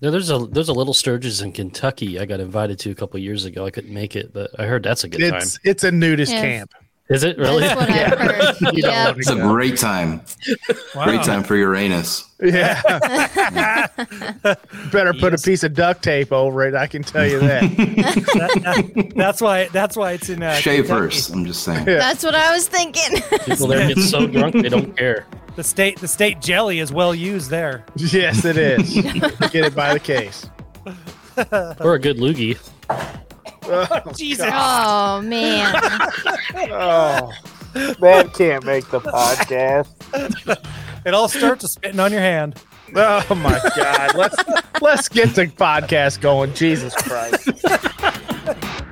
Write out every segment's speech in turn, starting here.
Yeah, there's a there's a little Sturgis in Kentucky. I got invited to a couple years ago. I couldn't make it, but I heard that's a good It's time. it's a nudist Yes. camp. Is it really? That's what I've heard. Yeah. wanna It's a great time. Great time for Uranus. Yeah. Better put a piece of duct tape over it. I can tell you that. That- that- that's why. That's why it's in. Uh, Shave Kentucky. first. I'm just saying. That's what I was thinking. People there get so drunk they don't care. The state. The state jelly is well used there. yes, it is. Get it by the case. Or a good loogie. Oh, Jesus. oh man. Oh, that can't make the podcast. It all starts with spitting on your hand. Oh my God. Let's let's get the podcast going. Jesus Christ.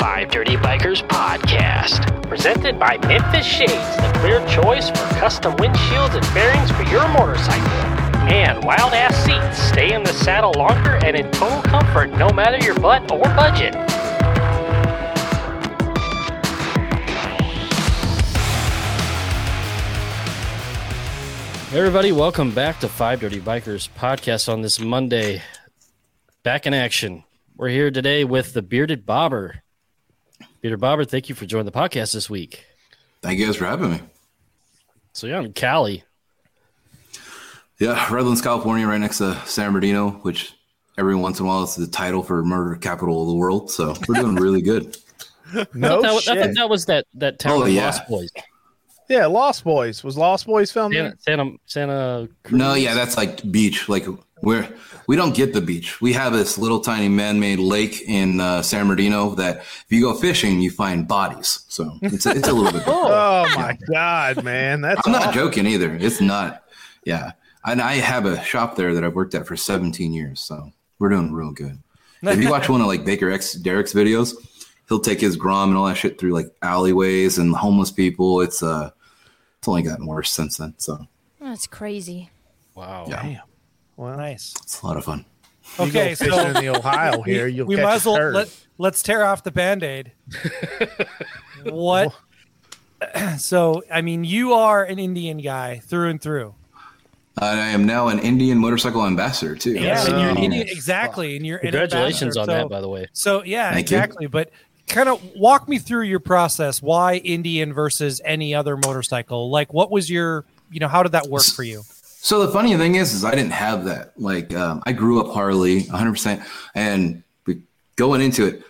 Five Dirty Bikers podcast, presented by Memphis Shades, the clear choice for custom windshields and bearings for your motorcycle. And Wild Ass Seats, stay in the saddle longer and in total comfort no matter your butt or budget. Hey everybody, welcome back to Five Dirty Bikers podcast on this Monday. Back in action. We're here today with the bearded bobber. Bearded bobber, thank you for joining the podcast this week. Thank you guys for having me. So you're on Cali. Yeah, Redlands, California, right next to San Bernardino, which every once in a while is the title for murder capital of the world. So we're doing really good. No I, thought that, I shit. thought that was that that town Oh, of yeah. Lost Boys. Yeah, Lost Boys. Was Lost Boys filmed Santa there? Santa Santa No, yeah, that's like beach. Like we're we don't get the beach. We have this little tiny man-made lake in uh, San Bernardino that if you go fishing, you find bodies. So it's it's a little bit. Oh my God, man. That's I'm not joking either. It's not. Yeah, and I have a shop there that I've worked at for 17 years. So we're doing real good. If you watch one of like Baker X Derek's videos, he'll take his grom and all that shit through like alleyways and homeless people. It's uh, it's only gotten worse since then. So That's crazy. Wow. yeah, Well, Nice. it's a lot of fun. you Okay, go fishing so in the Ohio here, you'll we catch might as a well let, let's tear off the band-aid what so i mean you are an indian guy through and through I am now an Indian motorcycle ambassador too. yeah and you're Oh. Indian, exactly and you're an Congratulations on ambassador. that, by the way. so yeah Thank you. exactly but kind of walk me through your process why indian versus any other motorcycle like what was your you know how did that work for you So the funny thing is, is I didn't have that. Like um, I grew up Harley, 100, percent and going into it,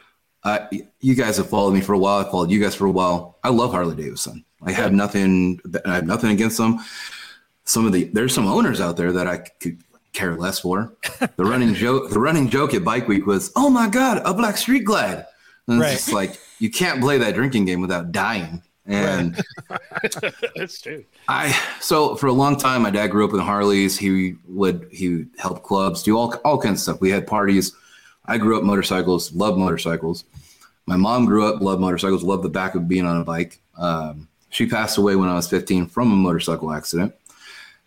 uh, you guys have followed me for a while. I followed you guys for a while. I love Harley Davidson. I have nothing. I have nothing against them. Some of the there's some owners out there that I could care less for. The running joke, the running joke at Bike Week was, "Oh my God, a black street glide!" And it's Right. just like you can't play that drinking game without dying. And That's true. I so for a long time, my dad grew up in Harleys. He would he would help clubs, do all all kinds of stuff. We had parties. I grew up motorcycles, loved motorcycles. My mom grew up, loved motorcycles, loved the back of being on a bike. Um, she passed away when I was 15 from a motorcycle accident.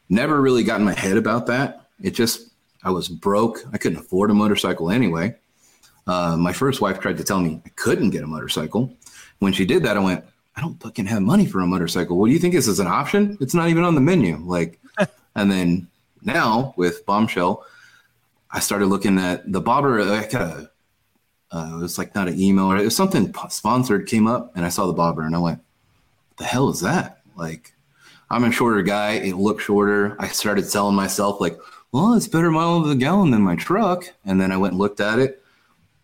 Never really got in my head about that. It just I was broke. I couldn't afford a motorcycle anyway. Uh, my first wife tried to tell me I couldn't get a motorcycle. When she did that, I went, I don't fucking have money for a motorcycle. What do you think this is an option? It's not even on the menu. Like, and then now with Bombshell, I started looking at the bobber. I got a, uh, it was like not an email or it was something sponsored came up, and I saw the bobber, and I went, "What the hell is that?" Like, I'm a shorter guy. It looked shorter. I started selling myself like, "Well, it's better miles a gallon than my truck." And then I went and looked at it.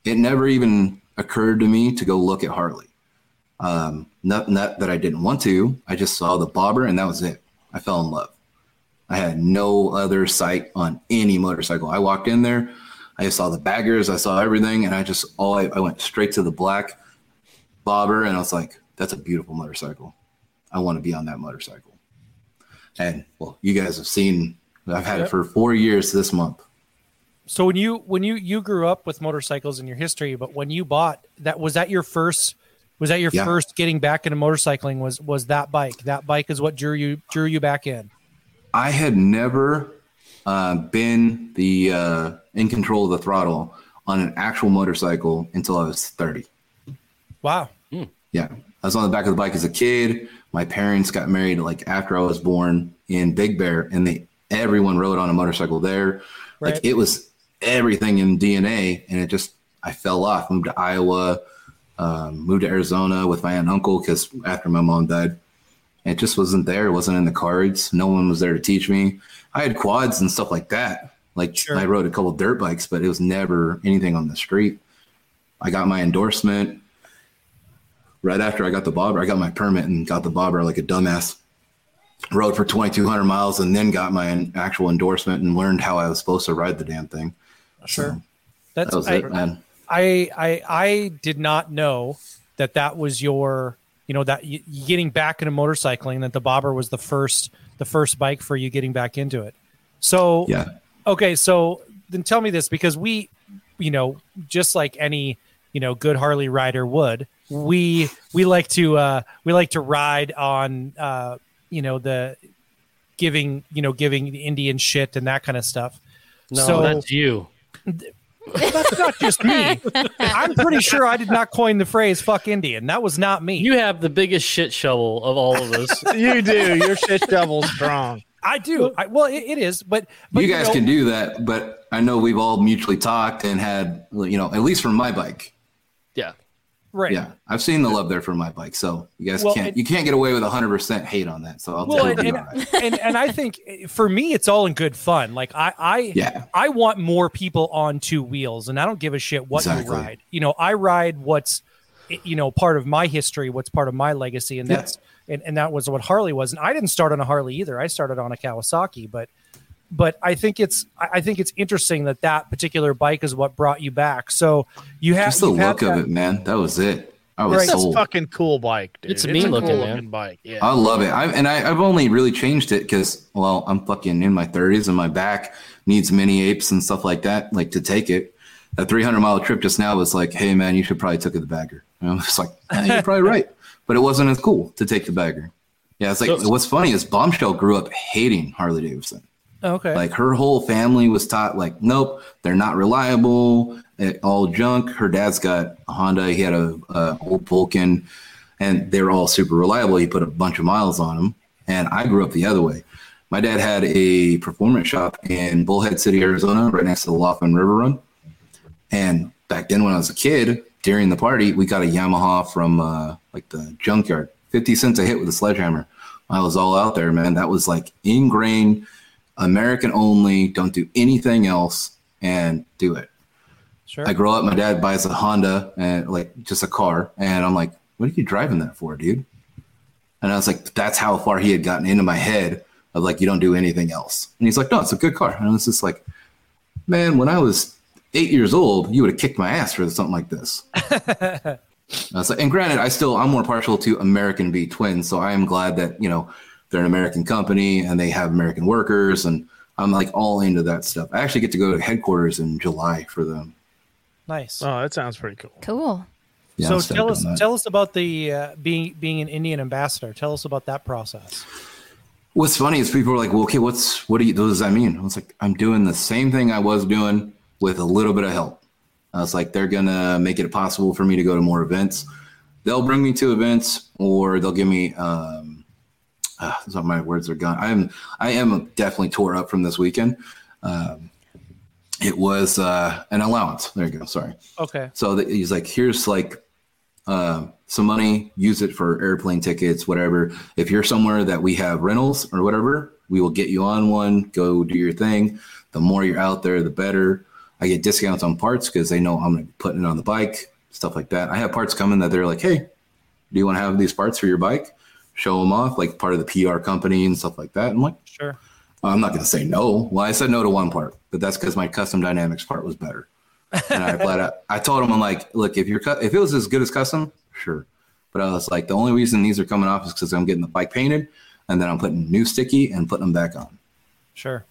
It never even occurred to me to go look at Harley. Um, not, not that I didn't want to. I just saw the bobber, and that was it. I fell in love. I had no other sight on any motorcycle. I walked in there, I saw the baggers, I saw everything, and I just all I, I went straight to the black bobber, and I was like, "That's a beautiful motorcycle. I want to be on that motorcycle." And well, you guys have seen. I've had it for four years this month. so when you when you you grew up with motorcycles in your history but when you bought that was that your first was that your Yeah. first getting back into motorcycling was was that bike that bike is what drew you drew you back in I had never uh, been the uh, in control of the throttle on an actual motorcycle until I was 30. Wow. Yeah. I was on the back of the bike as a kid. My parents got married like after I was born in Big Bear, and they everyone rode on a motorcycle there. Right. Like it was everything in DNA, and it just I fell off. Moved to Iowa, um, moved to Arizona with my aunt and uncle because after my mom died, it just wasn't there. It wasn't in the cards. No one was there to teach me. I had quads and stuff like that. Like Sure. I rode a couple dirt bikes, but it was never anything on the street. I got my endorsement right after I got the bobber. I got my permit and got the bobber like a dumbass. Rode for 2,200 miles and then got my actual endorsement and learned how I was supposed to ride the damn thing. Sure. So, That's that was I, it, man. I I I did not know that that was your you know that you, you getting back into motorcycling that the bobber was the first the first bike for you getting back into it. So Yeah. okay, so then tell me this because we you know just like any you know good Harley rider would we we like to uh we like to ride on uh you know the giving you know giving the Indian shit and that kind of stuff. No, So- that's you. That's not just me. I'm pretty sure I did not coin the phrase "fuck Indian." That was not me. You have the biggest shit shovel of all of us. You do. Your shit shovel's strong. I do. I, well, it, it is, but, but you guys know, can do that, but I know we've all mutually talked and had, you know, at least from my bike. yeah. Right. Yeah, I've seen the love there for my bike, so you guys Well, can't and- you can't get away with hundred percent hate on that. So I'll Well, tell and, you, and, right. and and I think eh, for me, it's all in good fun. Like I, I, Yeah. I want more people on two wheels, and I don't give a shit what Exactly. you ride. You know, I ride what's, eh, you know, part of my history, what's part of my legacy, and Yeah. that's and, and that was what Harley was. And I didn't start on a Harley either. I started on a Kawasaki, but but I think it's I I think it's interesting that that particular bike is what brought you back. So you have just the you've look of that- it, man. That was it. I was Right. That's a fucking cool bike, dude. It's a mean looking, cool man. looking bike. Yeah. I love it. I, and I, I've only really changed it because, well, I'm fucking in my 30s and my back needs mini apes and stuff like that, like to take it. That 300 mile trip just now was like, hey, man, you should probably took it the bagger. And I was like, eh, you're probably right. But it wasn't as cool to take the bagger. Yeah, it's like, So- what's funny is Bombshell grew up hating Harley Davidson. Okay. Like her whole family was taught like, nope, they're not reliable, eh, all junk. Her dad's got a Honda. He had a, a old Vulcan, and they were all super reliable. He put a bunch of miles on them. And I grew up the other way. My dad had a performance shop in Bullhead City, Arizona, right next to the Laughlin River Run. And back then, when I was a kid, during the party, we got a Yamaha from uh, like the junkyard, fifty cents a hit with a sledgehammer. I was all out there, man. That was like ingrained, American only. Don't do anything else, and do it. sure. I grow up. My dad buys a Honda and like just a car, and I'm like, "What are you driving that for, dude?" And I was like, "That's how far he had gotten into my head of like, you don't do anything else." And he's like, "No, it's a good car." And I was just like, "Man, when I was eight years old, you would have kicked my ass for something like this." I was like, and granted, I still I'm more partial to American V twins, so I am glad that you know they're an American company and they have American workers, and I'm like all into that stuff. I actually get to go to headquarters in July for them. nice. oh, that sounds pretty cool. Cool. Yeah, so tell us that. tell us about the uh, being being an Indian ambassador. Tell us about that process. What's funny is people are like, "Well, okay, what's what do you what does that mean?" I was like, "I'm doing the same thing I was doing with a little bit of help." I was like, "They're gonna make it possible for me to go to more events. They'll bring me to events, or they'll give me." Um, uh, some of my words are gone. I am I am definitely tore up from this weekend. Um, it was uh, an allowance. There you go. Sorry. Okay. So that he's like, here's like uh, some money, use it for airplane tickets, whatever. If you're somewhere that we have rentals or whatever, we will get you on one. Go do your thing. The more you're out there, the better. I get discounts on parts because they know I'm going to be putting it on the bike, stuff like that. I have parts coming that they're like, hey, do you want to have these parts for your bike? Show them off, like part of the PR company and stuff like that. I'm like, Sure. Uh, I'm not going to say no. Well, I said no to one part, but that's because my custom dynamics part was better. And I flat out, I told him, I'm like, look, if you're if it was as good as custom, sure. But I was like, the only reason these are coming off is because I'm getting the bike painted, and then I'm putting new sticky and putting them back on. Sure.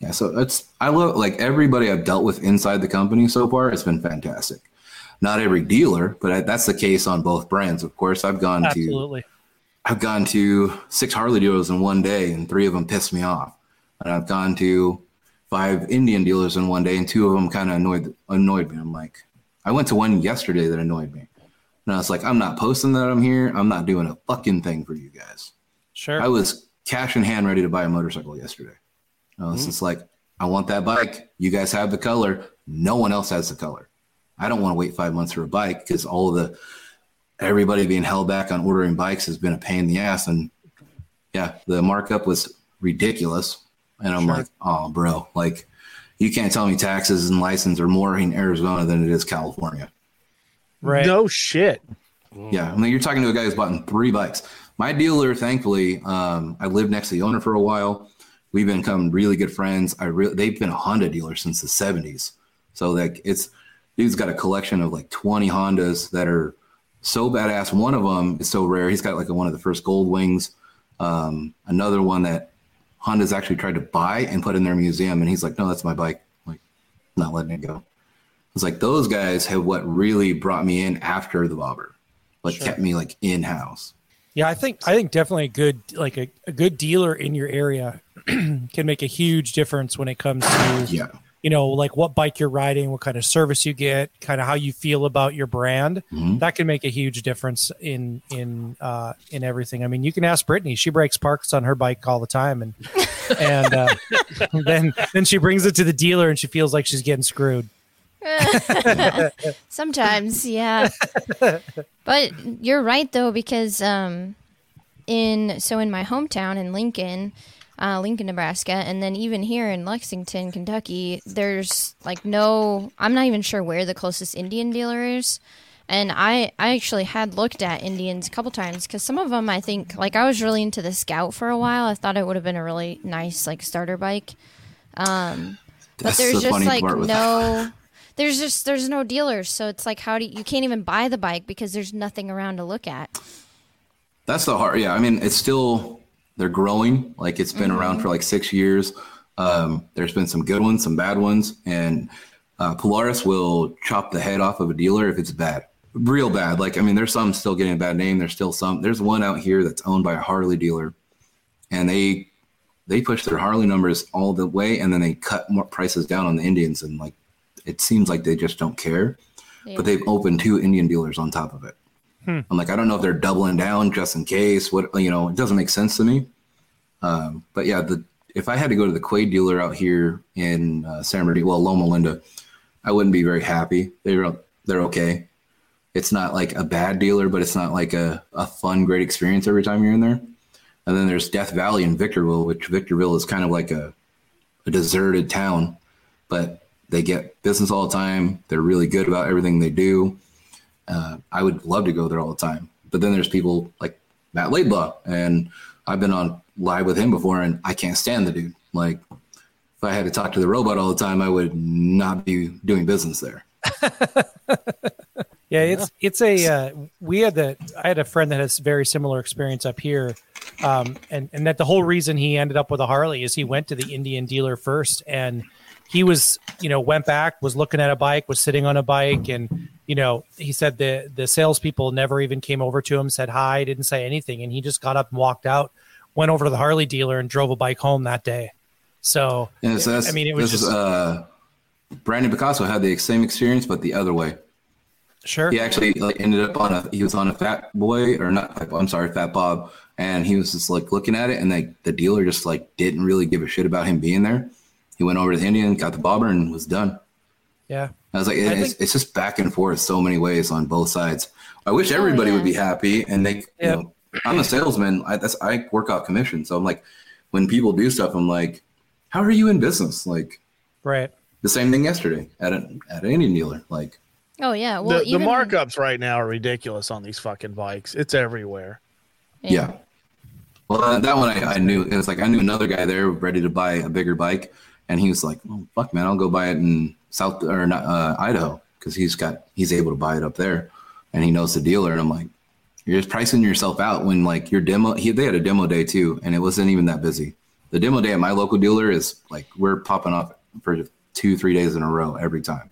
Yeah, so it's I love like everybody I've dealt with inside the company so far. It's been fantastic. Not every dealer, but I, that's the case on both brands. Of course, I've gone to Absolutely. I've gone to six Harley dealers in one day, and three of them pissed me off. And I've gone to five Indian dealers in one day, and two of them kind of annoyed annoyed me. I'm like, I went to one yesterday that annoyed me, and I was like, I'm not posting that I'm here. I'm not doing a fucking thing for you guys. Sure. I was cash in hand, ready to buy a motorcycle yesterday. I was mm-hmm. just like, I want that bike. You guys have the color. No one else has the color. I don't want to wait five months for a bike because all of the everybody being held back on ordering bikes has been a pain in the ass. And yeah, the markup was ridiculous. And I'm like, oh, bro, like you can't tell me taxes and license are more in Arizona than it is California. right. No shit. Yeah, I mean, you're talking to a guy who's bought three bikes. My dealer, thankfully, um, I lived next to the owner for a while. We've become really good friends. I really, they've been a Honda dealer since the '70s. So like, it's dude's got a collection of like 20 Hondas that are so badass. One of them is so rare. He's got like a, one of the first Gold Wings. Um, another one that Honda's actually tried to buy and put in their museum, and he's like, "No, that's my bike. Like, not letting it go." It's like those guys have what really brought me in after the bobber, like Sure. kept me like in house. Yeah, I think I think definitely a good like a, a good dealer in your area can make a huge difference when it comes to Yeah, you know like what bike you're riding, what kind of service you get, kind of how you feel about your brand. Mhm. That can make a huge difference in in uh, in everything. I mean, you can ask Brittany; she breaks parks on her bike all the time, and and uh, then then she brings it to the dealer and she feels like she's getting screwed. Sometimes, yeah. but you're right though, because um, in so in my hometown in Lincoln, uh, Lincoln, Nebraska, and then even here in Lexington, Kentucky, there's like no. I'm not even sure where the closest Indian dealer is. And I, I actually had looked at Indians a couple times because some of them I think like I was really into the Scout for a while. I thought it would have been a really nice like starter bike. Um, but there's the just like no there's just there's no dealers so it's like how do you, you can't even buy the bike because there's nothing around to look at That's the hard. Yeah, I mean, it's still they're growing. Like it's been around for like six years. Um, there's been some good ones, some bad ones, and uh, Polaris will chop the head off of a dealer if it's bad, real bad. Like I mean, there's some still getting a bad name. There's still some. There's one out here that's owned by a Harley dealer, and they they push their Harley numbers all the way, and then they cut more prices down on the Indians, and like it seems like they just don't care. Yeah. But they've opened two Indian dealers on top of it. I'm like, I don't know if they're doubling down just in case. What you know, it doesn't make sense to me. Um, but yeah, the if I had to go to the Quaid dealer out here in uh, San Bernardino, well, Loma Linda, I wouldn't be very happy. They're they're okay. It's not like a bad dealer, but it's not like a, a fun, great experience every time you're in there. And then there's Death Valley in Victorville, which Victorville is kind of like a, a deserted town, but they get business all the time. They're really good about everything they do. Uh, I would love to go there all the time. But then there's people like Matt Laidlaw, and I've been on live with him before, and I can't stand the dude. Like, if I had to talk to the robot all the time, I would not be doing business there. Yeah, it's it's a uh, we had the I had a friend that has very similar experience up here, um, and and that the whole reason he ended up with a Harley is he went to the Indian dealer first, and he was you know went back was looking at a bike was sitting on a bike and you know he said the the salespeople never even came over to him said hi didn't say anything and he just got up and walked out went over to the Harley dealer and drove a bike home that day so Yeah, so that's, I mean, it was is, just- uh, Brandon Picasso had the same experience, but the other way. sure He actually like ended up on a he was on a Fat Boy or not? Fat Boy, I'm sorry, Fat Bob, and he was just like looking at it, and like the dealer just like didn't really give a shit about him being there. He went over to the Indian, got the bobber, and was done. Yeah I was like, I it's, think- it's just back and forth so many ways on both sides. I wish everybody yeah. would be happy and they, Yeah. you know, I'm a salesman. I, that's, I work out commission. So I'm like, when people do stuff, I'm like, how are you in business? Like right the same thing yesterday at an, at an Indian dealer. Like, oh yeah well the, even the markups right now are ridiculous on these fucking bikes. It's everywhere. yeah. Well, uh, that one I, I knew. It was like I knew another guy there ready to buy a bigger bike, and he was like, "Oh fuck, man, I'll go buy it in South or not uh, Idaho because he's got he's able to buy it up there, and he knows the dealer." And I'm like, "You're just pricing yourself out when like your demo. He, they had a demo day too, and it wasn't even that busy. The demo day at my local dealer is like we're popping off for two three days in a row every time.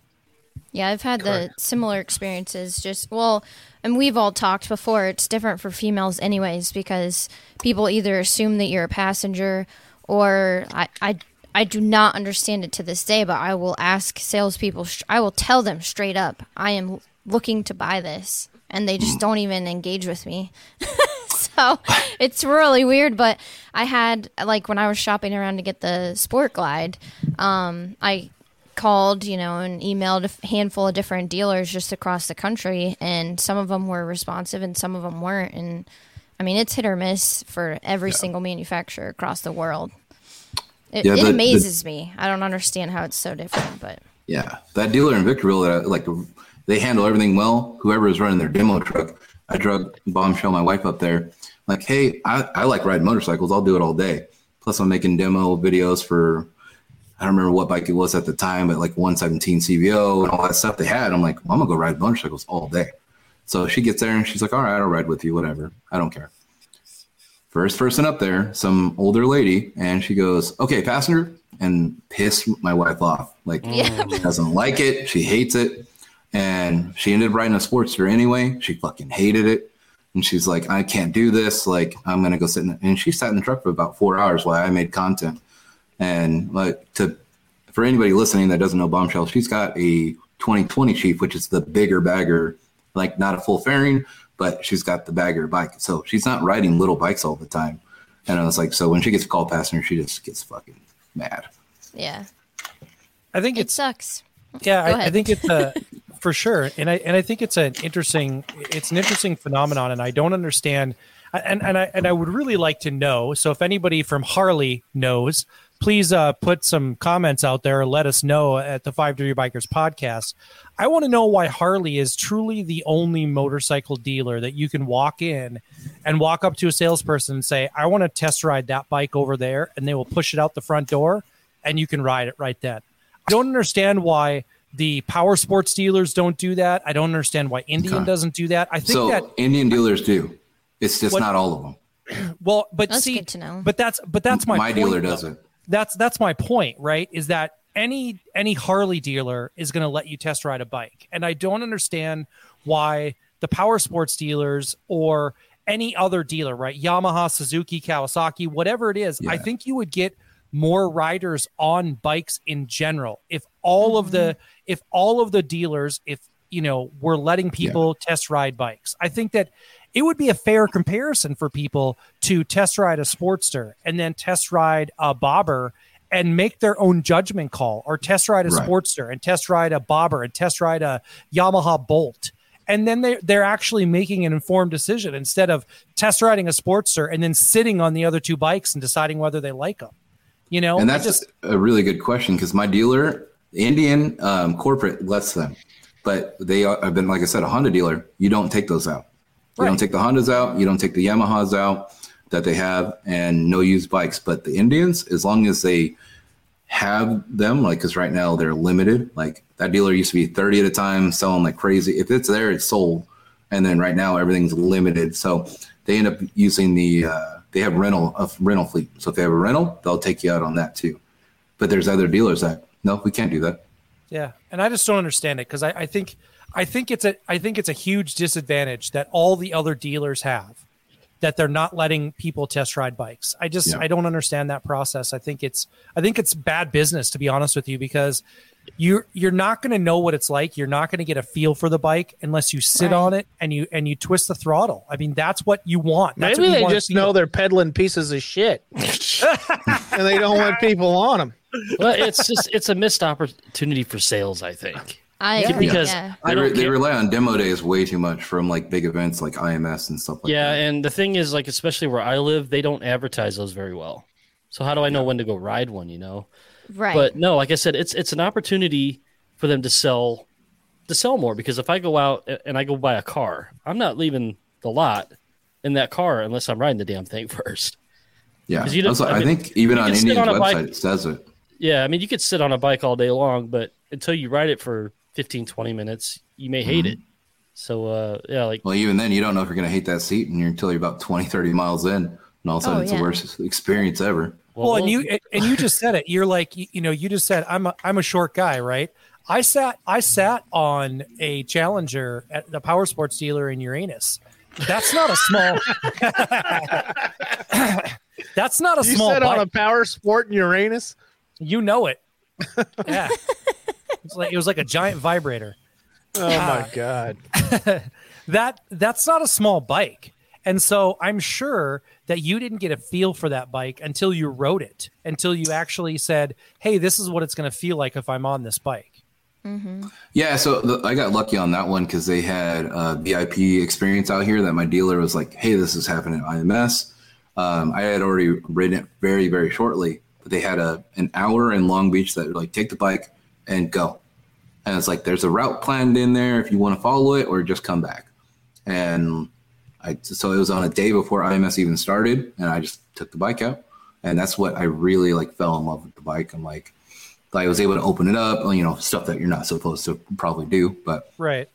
Yeah, I've had the similar experiences. Just well, and we've all talked before. It's different for females, anyways, because people either assume that you're a passenger, or I, I, I do not understand it to this day, but I will ask salespeople. I will tell them straight up, I am looking to buy this, and they just don't even engage with me. so it's really weird. But I had like when I was shopping around to get the Sport Glide, um, I called, you know, and emailed a handful of different dealers just across the country, and some of them were responsive and some of them weren't. And I mean, it's hit or miss for every single manufacturer across the world. It, Yeah, it the- the- amazes me. I don't understand how it's so different, but Yeah, that dealer in Victorville, that I, like they handle everything well. Whoever is running their demo truck, I drug bombshell my wife up there. Like, hey, I, I like riding motorcycles. I'll do it all day. Plus, I'm making demo videos for I don't remember what bike it was at the time, but like 117 CVO and all that stuff they had. I'm like, well, I'm gonna go ride motorcycles all day. So she gets there and she's like, all right, I'll ride with you, whatever. I don't care. First person up there, some older lady, and she goes, okay, passenger, and piss my wife off. Like, Yeah. she doesn't like it. She hates it. And she ended up riding a Sportster anyway. She fucking hated it. And she's like, I can't do this. Like, I'm going to go sit in the, and she sat in the truck for about four hours while I made content. And like to, for anybody listening that doesn't know Bombshell, she's got a 2020 Chief, which is the bigger bagger, like not a full fairing, but she's got the bagger bike. So she's not riding little bikes all the time. And I was like, so when she gets a call passenger, she just gets fucking mad. yeah, I think it it's sucks. yeah, I, I think it's uh, a for sure, and I and I think it's an interesting it's an interesting phenomenon, and I don't understand, and and I and I would really like to know. So if anybody from Harley knows, please uh, put some comments out there. Let us know at the Five Dirty Bikers podcast. I want to know why Harley is truly the only motorcycle dealer that you can walk in and walk up to a salesperson and say, "I want to test ride that bike over there," and they will push it out the front door, and you can ride it right then. I don't understand why the power sports dealers don't do that. I don't understand why Indian Okay. doesn't do that. I think So that Indian dealers do. It's just What- not all of them. well, but That's see, good to know. but that's but that's my My point, dealer doesn't. That's that's my point, right? Is that any any Harley dealer is going to let you test ride a bike, and I don't understand why the power sports dealers or any other dealer, right? Yamaha, Suzuki, Kawasaki, whatever it is, I think you would get more riders on bikes in general. If all of the if all of the dealers if you know were letting people test ride bikes. I think that it would be a fair comparison for people to test ride a sportster and then test ride a bobber and make their own judgment call or test ride a Right. sportster and test ride a bobber and test ride a yamaha bolt and then they they're actually making an informed decision instead of test riding a sportster and then sitting on the other two bikes and deciding whether they like them you know And that's just a really good question because my dealer, Indian um, corporate, lets them, but they are, have been, like I said, a Honda dealer. You don't take those out. You Right. don't take the Hondas out. You don't take the Yamahas out that they have, and no used bikes. But the Indians, as long as they have them, like because right now they're limited. Like that dealer used to be thirty at a time, selling like crazy. If it's there, it's sold. And then right now everything's limited, so they end up using the. Uh, they have rental of rental fleet. So if they have a rental, they'll take you out on that too. But there's other dealers that no, we can't do that. Yeah, and I just don't understand it because I, I think I think it's a I think it's a huge disadvantage that all the other dealers have that they're not letting people test ride bikes. I just Yeah. I don't understand that process. I think it's I think it's bad business to be honest with you because you're you're not going to know what it's like. You're not going to get a feel for the bike unless you sit Right. on it and you and you twist the throttle. I mean, that's what you want. That's Maybe what you they wanna just feel. know they're peddling pieces of shit, and they don't want people on them. well, it's just it's a missed opportunity for sales. I think I Yeah, agree. because yeah. I They, re- they rely on demo days way too much from like big events like IMS and stuff like yeah, that. and the thing is, like, especially where I live, they don't advertise those very well. So how do I know when to go ride one? You know. Right. But no, like I said, it's it's an opportunity for them to sell to sell more because if I go out and I go buy a car, I'm not leaving the lot in that car unless I'm riding the damn thing first. Yeah, 'Cause you don't- Also, I I, think even on can sit Indian's on a bike- website it says it. Yeah, I mean, you could sit on a bike all day long, but until you ride it for 15, 20 minutes, you may hate Mm-hmm. it. So, uh, yeah, like, Well, even then, you don't know if you're going to hate that seat and you're until you're about 20, 30 miles in, and all of a sudden Oh, it's yeah. the worst experience ever. Well, and you and you just said it. You're like you, you know you just said I'm a, I'm a short guy, right? I sat I sat on a Challenger at the power sports dealer in Uranus. That's not a small. that's not a You small said bike. on a power sport in Uranus. You know it. Yeah. It's like it was like a giant vibrator. Oh my god. That that's not a small bike. And so I'm sure that you didn't get a feel for that bike until you rode it, until you actually said, "Hey, this is what it's going to feel like if I'm on this bike." Yeah, so the, I got lucky on that one because they had a VIP experience out here that my dealer was like, "Hey, this is happening at IMS." Um, I had already ridden it very, very shortly, but they had a an hour in Long Beach that were like take the bike and go, and it's like there's a route planned in there if you want to follow it or just come back. And I so it was on a day before IMS even started, and I just took the bike out, and that's what I really like fell in love with the bike. I'm like, I was able to open it up, you know, stuff that you're not supposed to probably do, but Right.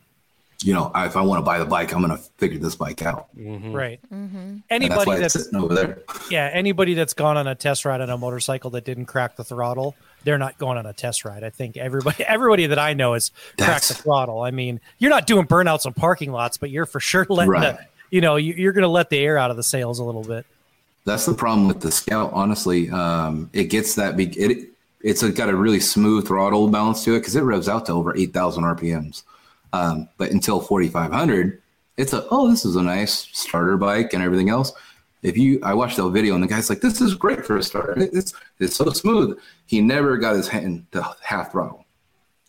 you know, if I want to buy the bike, I'm gonna figure this bike out. Mm-hmm. Right. Mm-hmm. And that's Anybody why it's that's over there. yeah, anybody that's gone on a test ride on a motorcycle that didn't crack the throttle, they're not going on a test ride. I think everybody everybody that I know has cracked the throttle. I mean, you're not doing burnouts on parking lots, but you're for sure letting Right. the you know, you, you're going to let the air out of the sails a little bit. That's the problem with the Scout. Honestly, um, it gets that big. It it's got a really smooth throttle balance to it because it revs out to over eight thousand RPMs. Um, but until forty five hundred, it's a oh this is a nice starter bike and everything else. If you, I watched that video and the guy's like, "This is great for a starter. It's it's so smooth." He never got his hand to half throttle.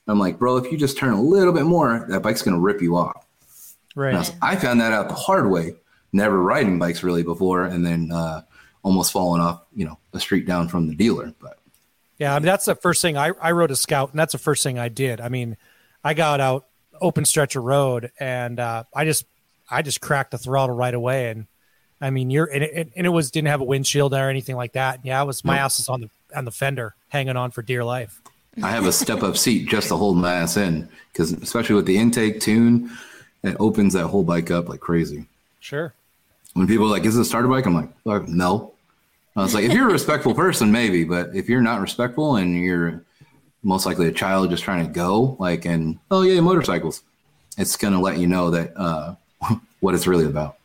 I'm like, bro, if you just turn a little bit more, that bike's gonna rip you off. Right. I, was- I found that out the hard way, never riding bikes really before, and then uh, almost falling off, you know, a street down from the dealer. But Yeah, I mean, that's the first thing I, I rode a scout, and that's the first thing I did. I mean, I got out open stretch of road, and uh, I just I just cracked the throttle right away. And I mean, you're and it, and it was didn't have a windshield or anything like that. Yeah, it was my ass is on the on the fender, hanging on for dear life. I have a step up seat just to hold my ass in, because especially with the intake tune, it opens that whole bike up like crazy. Sure. When people are like, "Is it a starter bike?" I'm like, "Uh, "No." I was like, "If you're a respectful person, maybe, but if you're not respectful and you're most likely a child just trying to go, like, and oh yeah, motorcycles, it's gonna let you know that uh, what it's really about."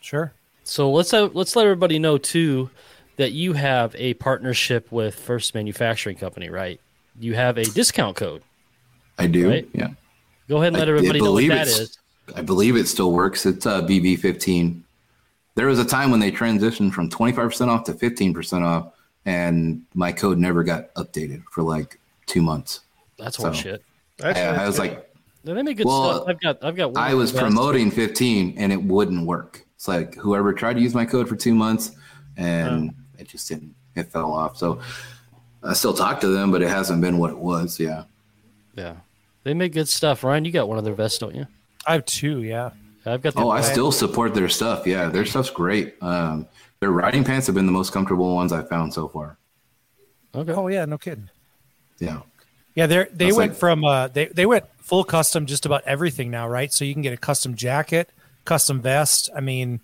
Sure. So let's uh, let's let everybody know too that you have a partnership with First Manufacturing Company, right? You have a discount code. I do, Right. yeah. Go ahead and let I- I everybody know what believe that it's- is. I believe it still works. It's uh, BB15. There was a time when they transitioned from 25% off to 15% off, and my code never got updated for like two months. That's So- horseshit. That's I, I was like, They make good Well, stuff. I've got I've got. one I was promoting 15 and it wouldn't work. It's like whoever tried to use my code for two months and it just didn't, it fell off. So I still talk to them, but it hasn't been what it was. Yeah. Yeah, they make good stuff. Ryan, you got one of their vests, don't you? I have two. Yeah. I've got. Oh, I still support their stuff. Yeah, their stuff's great. Um, their riding pants have been the most comfortable ones I've found so far. Okay. Oh yeah. No kidding. Yeah. Yeah, they they That's went like- from uh they they went full custom just about everything now, right? So you can get a custom jacket, custom vest. I mean,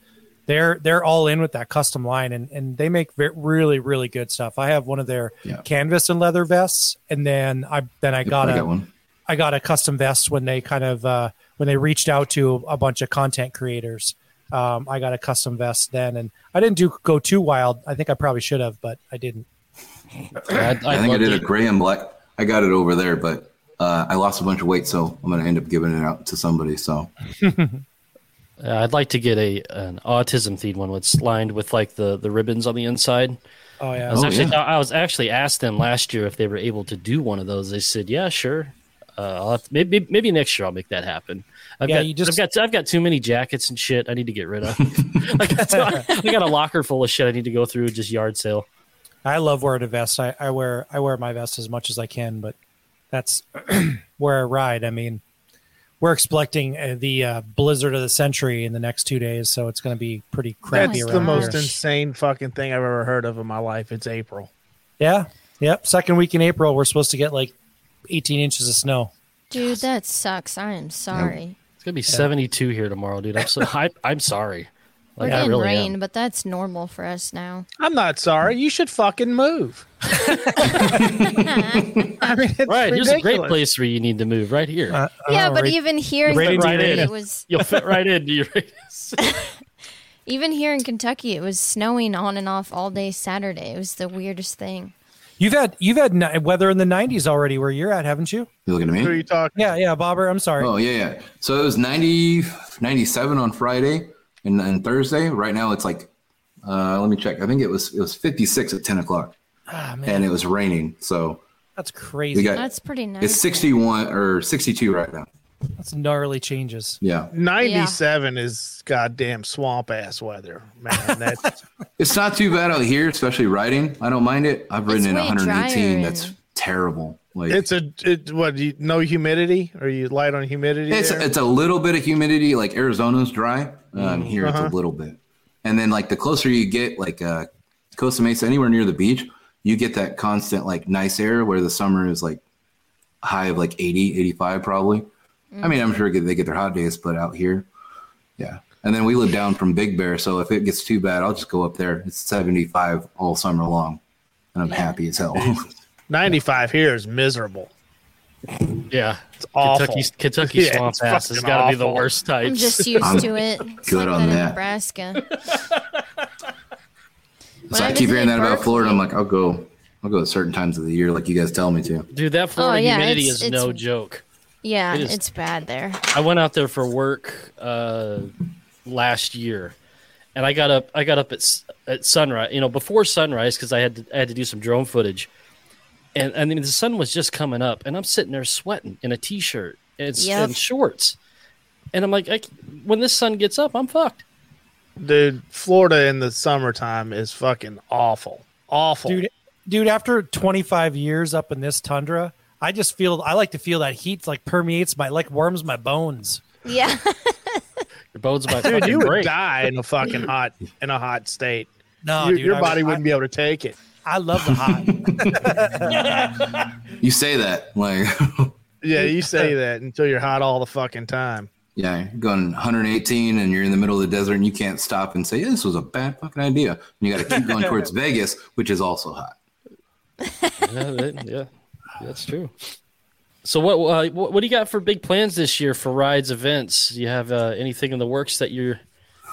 they're they're all in with that custom line, and and they make ve- really really good stuff. I have one of their Yeah. canvas and leather vests, and then I then I Yep, got I a got one. I got a custom vest when they kind of uh, when they reached out to a bunch of content creators. Um, I got a custom vest then, and I didn't do go too wild. I think I probably should have, but I didn't. I'd, I I'd think I did to- a gray and black. I got it over there, but uh, I lost a bunch of weight, so I'm going to end up giving it out to somebody. So Uh, I'd like to get a an autism themed one that's lined with like the the ribbons on the inside. Oh yeah, I was Oh, actually yeah. I was actually asked them last year if they were able to do one of those. They said, "Yeah, sure." Uh, I'll to, maybe maybe next year I'll make that happen. I've Yeah, got you just- I've got I've got too many jackets and shit I need to get rid of. I, got, I got a locker full of shit I need to go through just yard sale. I love wearing a vest. I, I wear I wear my vest as much as I can, but that's where I ride. I mean, we're expecting uh, the uh, blizzard of the century in the next two days, so it's going to be pretty crappy That's around the most here. insane fucking thing I've ever heard of in my life. It's April. Yeah, yep. Second week in April, we're supposed to get like 18 inches of snow. Dude, that sucks. I am sorry. It's gonna be seventy two here tomorrow, dude. I'm so I, I'm sorry. We're Like getting really rain, am. but that's normal for us now. I'm not sorry. You should fucking move. I mean, it's Right, here's a great place where you need to move. Right here, Uh, yeah, uh, but right- even here in right into Kentucky, your- it was you'll fit right into your. even here in Kentucky, it was snowing on and off all day Saturday. It was the weirdest thing. You've had you've had weather in the 90s already where you're at, haven't you? You looking at me? Who are me? you talking? Yeah, yeah, Bobber. I'm sorry. Oh yeah, yeah. So it was 90, 97 on Friday and, and Thursday. Right now it's like, uh, let me check. I think it was it was fifty six at ten o'clock, Ah, man, and it was raining. So that's crazy. got That's pretty nice. it's sixty one or sixty two right now. That's gnarly changes. Yeah, 97 is goddamn swamp ass weather, man. That's it's not too bad out here, especially riding. I don't mind it. I've ridden It's in one hundred and eighteen. drier That's terrible. Like it's a it what you, no humidity? Are you light on humidity? It's there? it's a little bit of humidity. Like Arizona's dry. Um, here it's Uh-huh. a little bit, and then like the closer you get, like uh, Costa Mesa, anywhere near the beach, you get that constant like nice air where the summer is like high of like 80, 85 probably. I mean, I'm sure they get their hot days, but out here, yeah. And then we live down from Big Bear, so if it gets too bad, I'll just go up there. It's 75 all summer long, and I'm happy as hell. 95 here is miserable. Yeah. It's awful. Kentucky, Kentucky Yeah, swamp it's ass has got to be the worst type. I'm just used I'm to it. It's good like on that that. Nebraska. so I I keep hearing that about Florida. I'm like, I'll go, I'll go at certain times of the year, like you guys tell me to. Dude, that Florida Oh, yeah, humidity it's- is it's- no joke. Yeah, It is- it's bad there. I went out there for work uh, last year, and I got up. I got up at at sunrise. You know, before sunrise because I had to, I had to do some drone footage, and I mean the sun was just coming up, and I'm sitting there sweating in a t-shirt and, Yep. and shorts, and I'm like, I, c- when this sun gets up, I'm fucked. Dude, Florida in the summertime is fucking awful. Awful. dude dude after 25 years up in this tundra i just feel i like to feel that heat like permeates my like warms my bones Yeah. Your bones might Dude, fucking you would die in a fucking hot in a hot state. no your dude, your body I, wouldn't be able to take it. I love the hot You say that like. Yeah, you say that until you're hot all the fucking time. Yeah, going 118 and you're in the middle of the desert and you can't stop and say, this was a bad fucking idea. And you got to keep going towards Vegas, which is also hot. yeah, that- yeah, that's true. So what, uh, what what do you got for big plans this year for rides events? Do you have uh, anything in the works that you're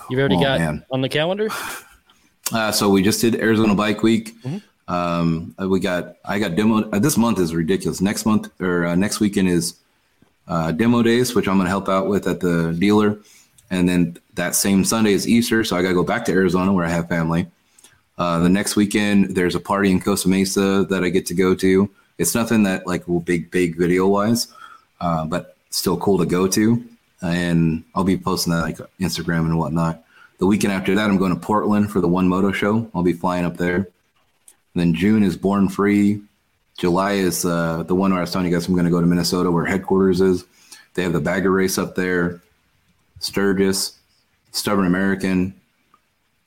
you've already Oh, got man. on the calendar? Uh, so we just did Arizona Bike Week. Um, uh, we got, I got demo. Uh, this month is ridiculous. Next month or uh, next weekend is uh, demo days, which I'm going to help out with at the dealer. And then that same Sunday is Easter. So I got to go back to Arizona where I have family. Uh, the next weekend, there's a party in Costa Mesa that I get to go to. It's nothing that like will big, big video wise, uh, but still cool to go to. And I'll be posting that like Instagram and whatnot. The weekend after that, I'm going to Portland for the One Moto Show. I'll be flying up there. And then June is Born Free. July is uh, the one where I was telling you guys I'm going to go to Minnesota where headquarters is. They have the bagger race up there. Sturgis, Stubborn American.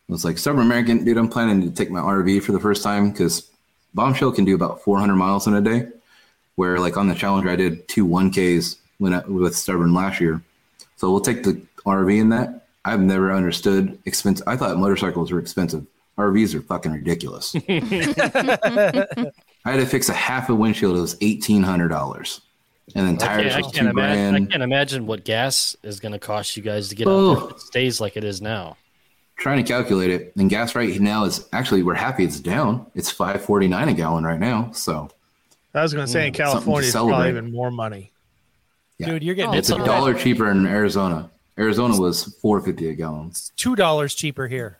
It was like Stubborn American, dude. I'm planning to take my RV for the first time because Bombshell can do about 400 miles in a day. Where like on the Challenger, I did two 1Ks when I, with Stubborn last year. So we'll take the RV in that. I've never understood expensive. I thought motorcycles were expensive. RVs are fucking ridiculous. I had to fix a half a windshield. It was eighteen hundred dollars, and then tires can't, I was can't two imagine. I can't imagine what gas is going to cost you guys to get out Oh. there it stays like it is now. Trying to calculate it, and gas right now is actually we're happy it's down. It's five forty nine a gallon right now. So I was going to say in mm, California, it's probably even more money. Yeah. dude you're getting Oh, it's a dollar cheaper in Arizona. Arizona was four fifty a gallon. two dollars cheaper here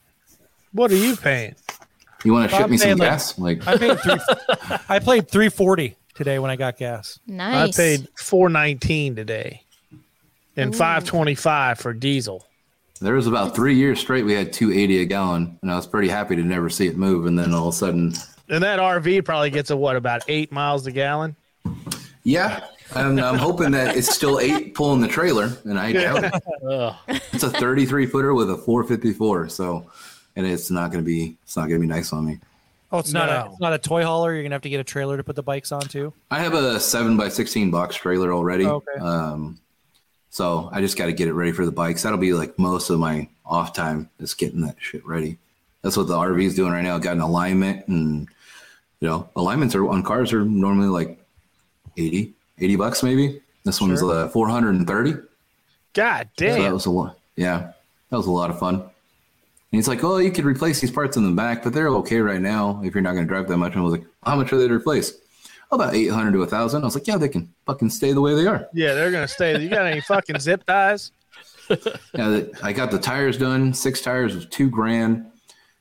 What are you paying? You want to ship I'm me some like- gas? Like i paid three i paid 340 today when i got gas Nice. I paid four nineteen today, and five twenty five for diesel. there was about three years straight we had two eighty a gallon, and I was pretty happy to never see it move. And then all of a sudden, And that RV probably gets a what about eight miles a gallon? yeah. And I'm hoping that it's still eight pulling the trailer, and I doubt it. It's a 33 footer with a 454. So, and it's not going to be, it's not going to be nice on me. oh it's not a it's not a toy hauler you're gonna have to get a trailer to put the bikes on too I have a seven by 16 box trailer already. Okay. Um, so I just got to get it ready for the bikes. That'll be like most of my off time is getting that shit ready. That's what the RV is doing right now. Got an alignment and, you know, alignments are on cars are normally like 80, 80 bucks maybe. This one's Sure. uh, 430. God So that was a lot. Yeah, that was a lot of fun. And he's like, "Oh, you could replace these parts in the back, but they're okay right now if you're not going to drive that much." And I was like, "How much are they to replace?" About eight hundred to a thousand. I was like, "Yeah, they can fucking stay the way they are." Yeah, they're gonna stay. You got any fucking zip ties? Yeah, I got the tires done. Six tires was two grand,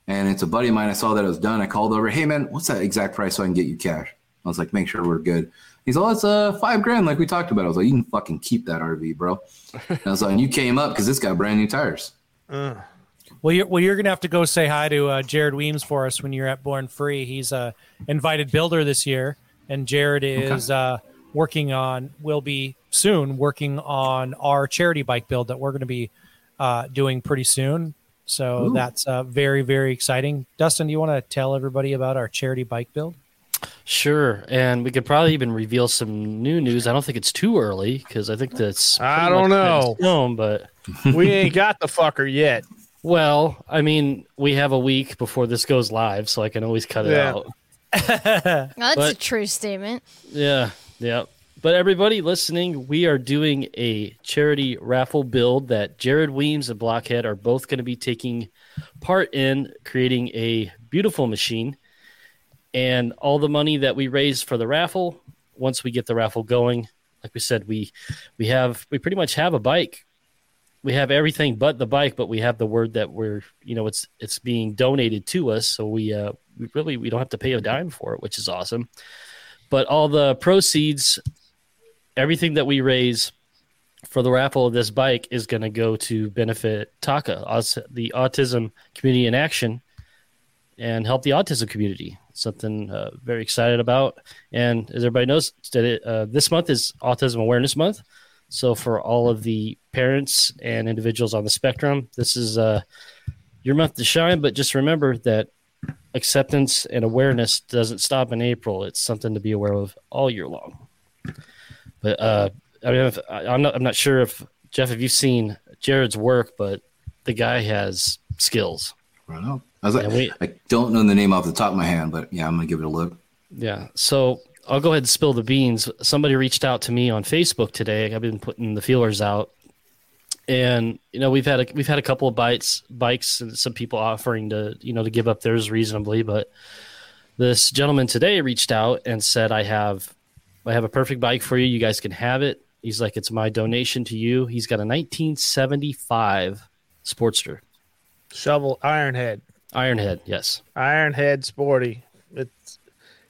and it's a buddy of mine. I saw that it was done. I called over. Hey man, what's that exact price so I can get you cash? I was like, make sure we're good. He's all, it's uh five grand, like we talked about. I was like, you can fucking keep that RV, bro. And I was like, and you came up because it's got brand new tires. Well, you're, well, you're going to have to go say hi to uh, Jared Weems for us when you're at Born Free. He's a invited builder this year, and Jared is uh, working on, will be soon working on our charity bike build that we're going to be uh, doing pretty soon. So Ooh. that's uh, very, very exciting. Dustin, do you want to tell everybody about our charity bike build? Sure, and we could probably even reveal some new news. I don't think it's too early because I think that's I don't much set in know. stone, but We ain't got the fucker yet. well, I mean, we have a week before this goes live, so I can always cut it Yeah. out. Well, that's a true statement. Yeah, yeah. But everybody listening, we are doing a charity raffle build that Jared Weems and Blockhead are both going to be taking part in creating a beautiful machine. And all the money that we raise for the raffle, once we get the raffle going, like we said, we we have we pretty much have a bike. We have everything but the bike, but we have the word that we're you know it's it's being donated to us, so we uh we really we don't have to pay a dime for it, which is awesome. But all the proceeds everything that we raise for the raffle of this bike is going to go to benefit TACA the autism community in action and help the autism community something uh, very excited about and as everybody knows that uh, this month is autism awareness month so for all of the parents and individuals on the spectrum this is uh, your month to shine but just remember that acceptance and awareness doesn't stop in April. It's something to be aware of all year long. But uh, I mean, if, I- I'm not. I'm not sure if Jeff, have you've seen Jared's work? But the guy has skills. Right. I was like, Yeah, we- I don't know the name off the top of my hand, but yeah, I'm gonna give it a look. Yeah. So I'll go ahead and spill the beans. Somebody reached out to me on Facebook today. I've been putting the feelers out, and you know we've had a, we've had a couple of bites bikes and some people offering to you know to give up theirs reasonably, but this gentleman today reached out and said, "I have I have a perfect bike for you. You guys can have it." He's like, "It's my donation to you." He's got a 1975 Sportster Shovel Ironhead. Ironhead. Yes. Ironhead Sporty. It's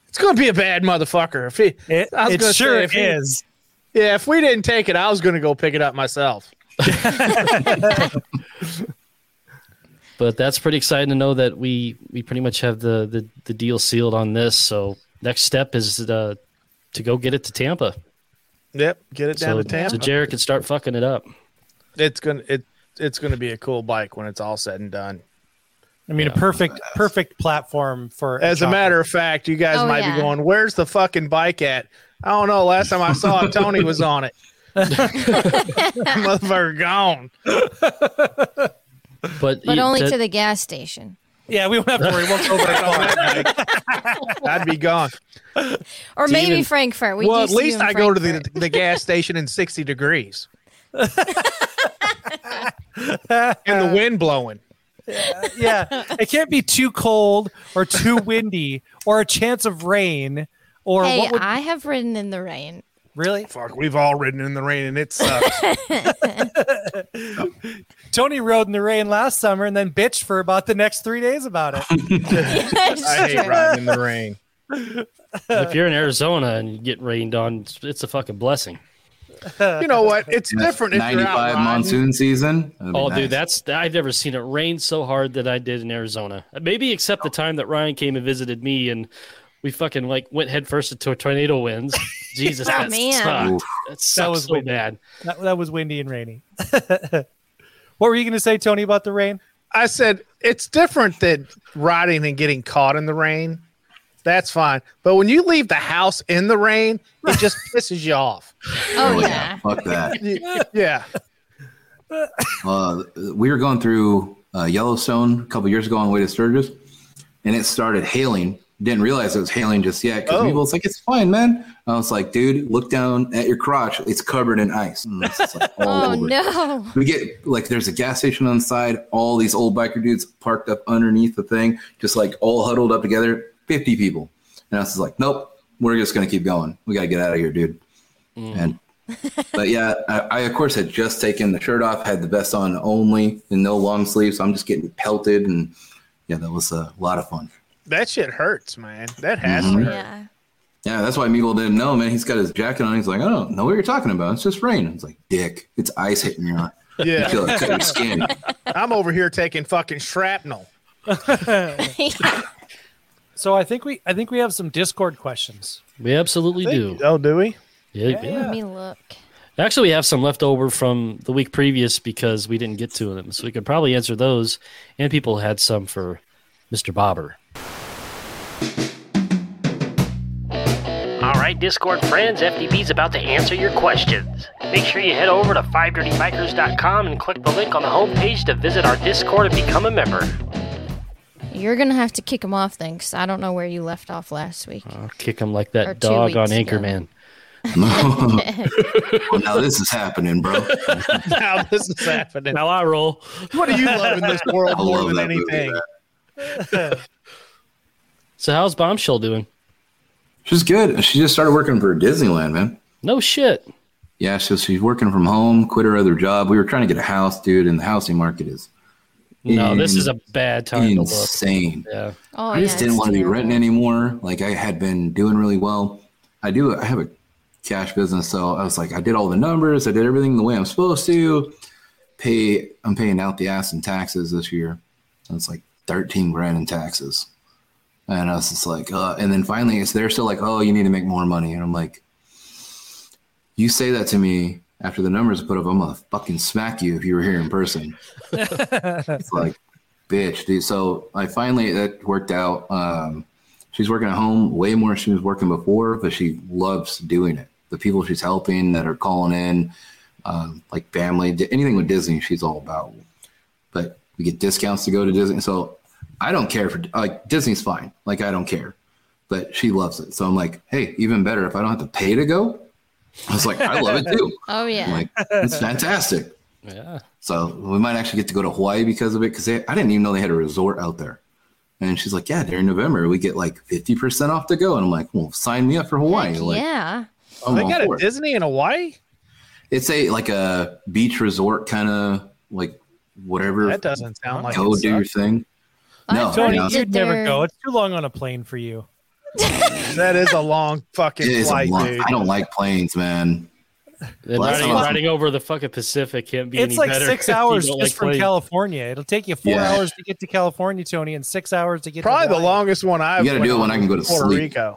it's gonna be a bad motherfucker. If he, It, I was it gonna sure say, if he- is. yeah, if we didn't take it, I was gonna go pick it up myself. but that's pretty exciting to know that we we pretty much have the the, the deal sealed on this. So next step is uh, to go get it to Tampa. Yep, get it down So, to Tampa. so Jared can start fucking it up. it's gonna it it's gonna be a cool bike when it's all said and done. I mean, a perfect, perfect platform for. As a chocolate. matter of fact, you guys Oh, might yeah. be going, "Where's the fucking bike at?" I don't know. Last time I saw it, Tony was on it. Motherfucker gone. But But you- only that- to the gas station. yeah, we don't have to worry. We'll go back on I'd be gone. Or Do you maybe even- Frankfurt. We well, at least in I go to the, the gas station in 60 degrees. And the wind blowing. yeah, it can't be too cold or too windy or a chance of rain or Hey, what would I have ridden in the rain. really Fuck, we've all ridden in the rain and it sucks. Tony rode in the rain last summer and then bitched for about the next three days about it. I hate riding in the rain. if you're in Arizona and you get rained on, it's, it's a fucking blessing. You know what? It's different if you're out 95 riding. monsoon season. Oh, nice. dude, that's I've never seen it rain so hard that I did in Arizona. Maybe except the time that Ryan came and visited me and we fucking like went headfirst into a tornado winds. Jesus, Oh, that man. sucked. Oof. That was so windy. bad. That, that was windy and rainy. what were you going to say, Tony, about the rain? I said it's different than riding and getting caught in the rain. That's fine. But when you leave the house in the rain, it just pisses you off. Oh, yeah. Fuck that. Yeah. Uh, we were going through uh, Yellowstone a couple years ago on the way to Sturgis, and it started hailing didn't realize it was hailing just yet because Oh. people was like, "It's fine, man." I was like, "Dude, look down at your crotch; it's covered in ice." It's like, all Oh over no. We get like there's a gas station on the side, all these old biker dudes parked up underneath the thing, just like all huddled up together, 50 people. And I was just like, nope, we're just gonna keep going. We gotta get out of here, dude. And but yeah, I, I of course had just taken the shirt off, had the vest on only and no long sleeves. So I'm just getting pelted and yeah, that was a lot of fun. That shit hurts, man. That has Mhm. to hurt. Yeah. Yeah, that's why Meeble didn't know, man. He's got his jacket on. He's like, I don't know what you're talking about. It's just rain. It's like, dick, it's ice hitting your eye. You feel like cut your skin. I'm over here taking fucking shrapnel. So I think we I think we have some Discord questions. We absolutely do. Oh, do we? Yeah, yeah. Let me look. Actually, we have some left over from the week previous because we didn't get to them, so we could probably answer those. And people had some for Mr. Bobber. All right, Discord friends, FDB's about to answer your questions. Make sure you head over to 5dirtybikers.com and click the link on the homepage to visit our Discord and become a member. You're gonna have to kick him off then, because I don't know where you left off last week. I'll kick him like that dog on weeks ago. Anchorman. well, now this is happening, bro. Now this is happening. Now I roll. What do you love in this world I more than anything? So how's Bombshell doing? She's good. She just started working for Disneyland, man. No shit. Yeah, so she's working from home, quit her other job. We were trying to get a house, dude, and the housing market is No, this is a bad time to look. insane. Yeah. Oh, I just yeah, didn't want to be renting anymore. Like I had been doing really well. I do. I have a cash business, so I was like, I did all the numbers. I did everything the way I'm supposed to. Pay. I'm paying out the ass in taxes this year. So it's like thirteen grand in taxes. And I was just like, uh, and then finally, it's they're still like, oh, you need to make more money, and I'm like, you say that to me after the numbers put up, I'm gonna fucking smack you if you were here in person. it's like, bitch, dude. So I finally that worked out. Um, she's working at home way more than she was working before, but she loves doing it. The people she's helping that are calling in, um, like family, anything with Disney, she's all about. But we get discounts to go to Disney, so I don't care for like Disney's fine. Like I don't care, but she loves it. So I'm like, hey, even better if I don't have to pay to go. I was like, I love it too. Oh I'm yeah. like, it's fantastic. Yeah. So we might actually get to go to Hawaii because of it. Because I didn't even know they had a resort out there. And she's like, yeah, during November we get like fifty percent off to go. And I'm like, well, sign me up for Hawaii. Heck like, yeah. I'm They got a it. Disney in Hawaii? It's a like a beach resort kind of like whatever. That doesn't sound like go it do your sucks. thing. No, Tony, no, you'd never go. It's too long on a plane for you. That is a long fucking It is a flight, lot. dude. I don't like planes, man. Well, that's riding, awesome. riding over the fucking Pacific can't be It's any like better six hours just like from planes. California. It'll take you four Yeah. hours to get to California, Tony, and six hours to get Probably to the longest one I've You gotta do it when I can go to Puerto sleep. Rico.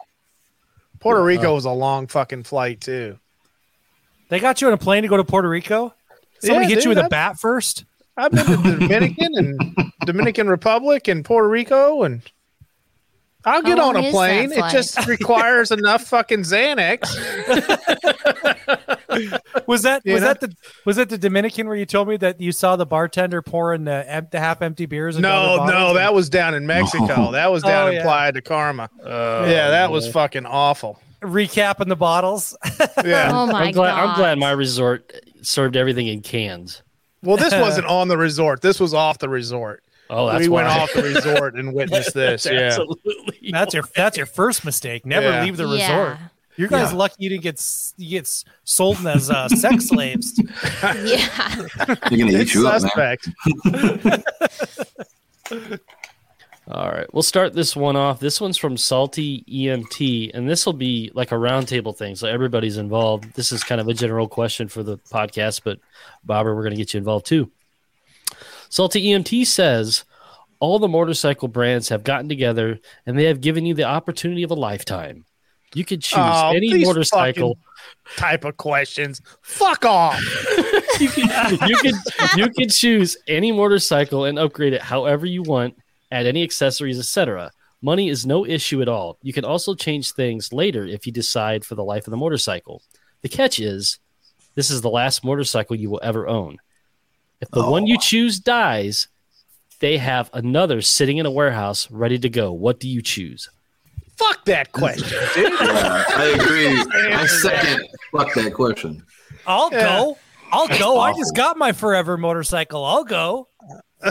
Puerto Rico was a long fucking flight too. They got you on a plane to go to Puerto Rico. Somebody Yeah, hit you dude, with a bat first. I've been to Dominican and Dominican Republic and Puerto Rico and I'll get on a plane. It just requires enough fucking Xanax. Was that You was know? that the was that the Dominican where you told me that you saw the bartender pouring the, em- the half empty beers? No, no, bottles? that was down in Mexico. No. That was down Oh, in yeah. Playa del Carmen. Oh, yeah, that was fucking awful. recapping the bottles. Yeah. Oh my I'm glad, god. I'm glad my resort served everything in cans. Well, this wasn't on the resort. This was off the resort. Oh, that's we went why. off the resort and witnessed this. That's yeah. Absolutely. that's your that's your first mistake. Never Yeah. leave the Yeah. resort. You guys Yeah. lucky you didn't get you get sold as uh, sex slaves. Yeah. They're gonna eat It's you up, suspect. All right, we'll start this one off. This one's from Salty EMT, and this will be like a roundtable thing, so everybody's involved. This is kind of a general question for the podcast, but Bobber, we're going to get you involved too. Salty EMT says all the motorcycle brands have gotten together and they have given you the opportunity of a lifetime. You could choose Oh, any motorcycle. Type of questions. Fuck off. you can you can you can choose any motorcycle and upgrade it however you want, add any accessories, etc. Money is no issue at all. You can also change things later if you decide for the life of the motorcycle. The catch is this is the last motorcycle you will ever own. If the one you oh. choose dies, they have another sitting in a warehouse ready to go. What do you choose? Fuck that question, dude. Yeah, I agree. I second. Fuck that question. I'll Yeah. go. I'll go. I just got my forever motorcycle. I'll go.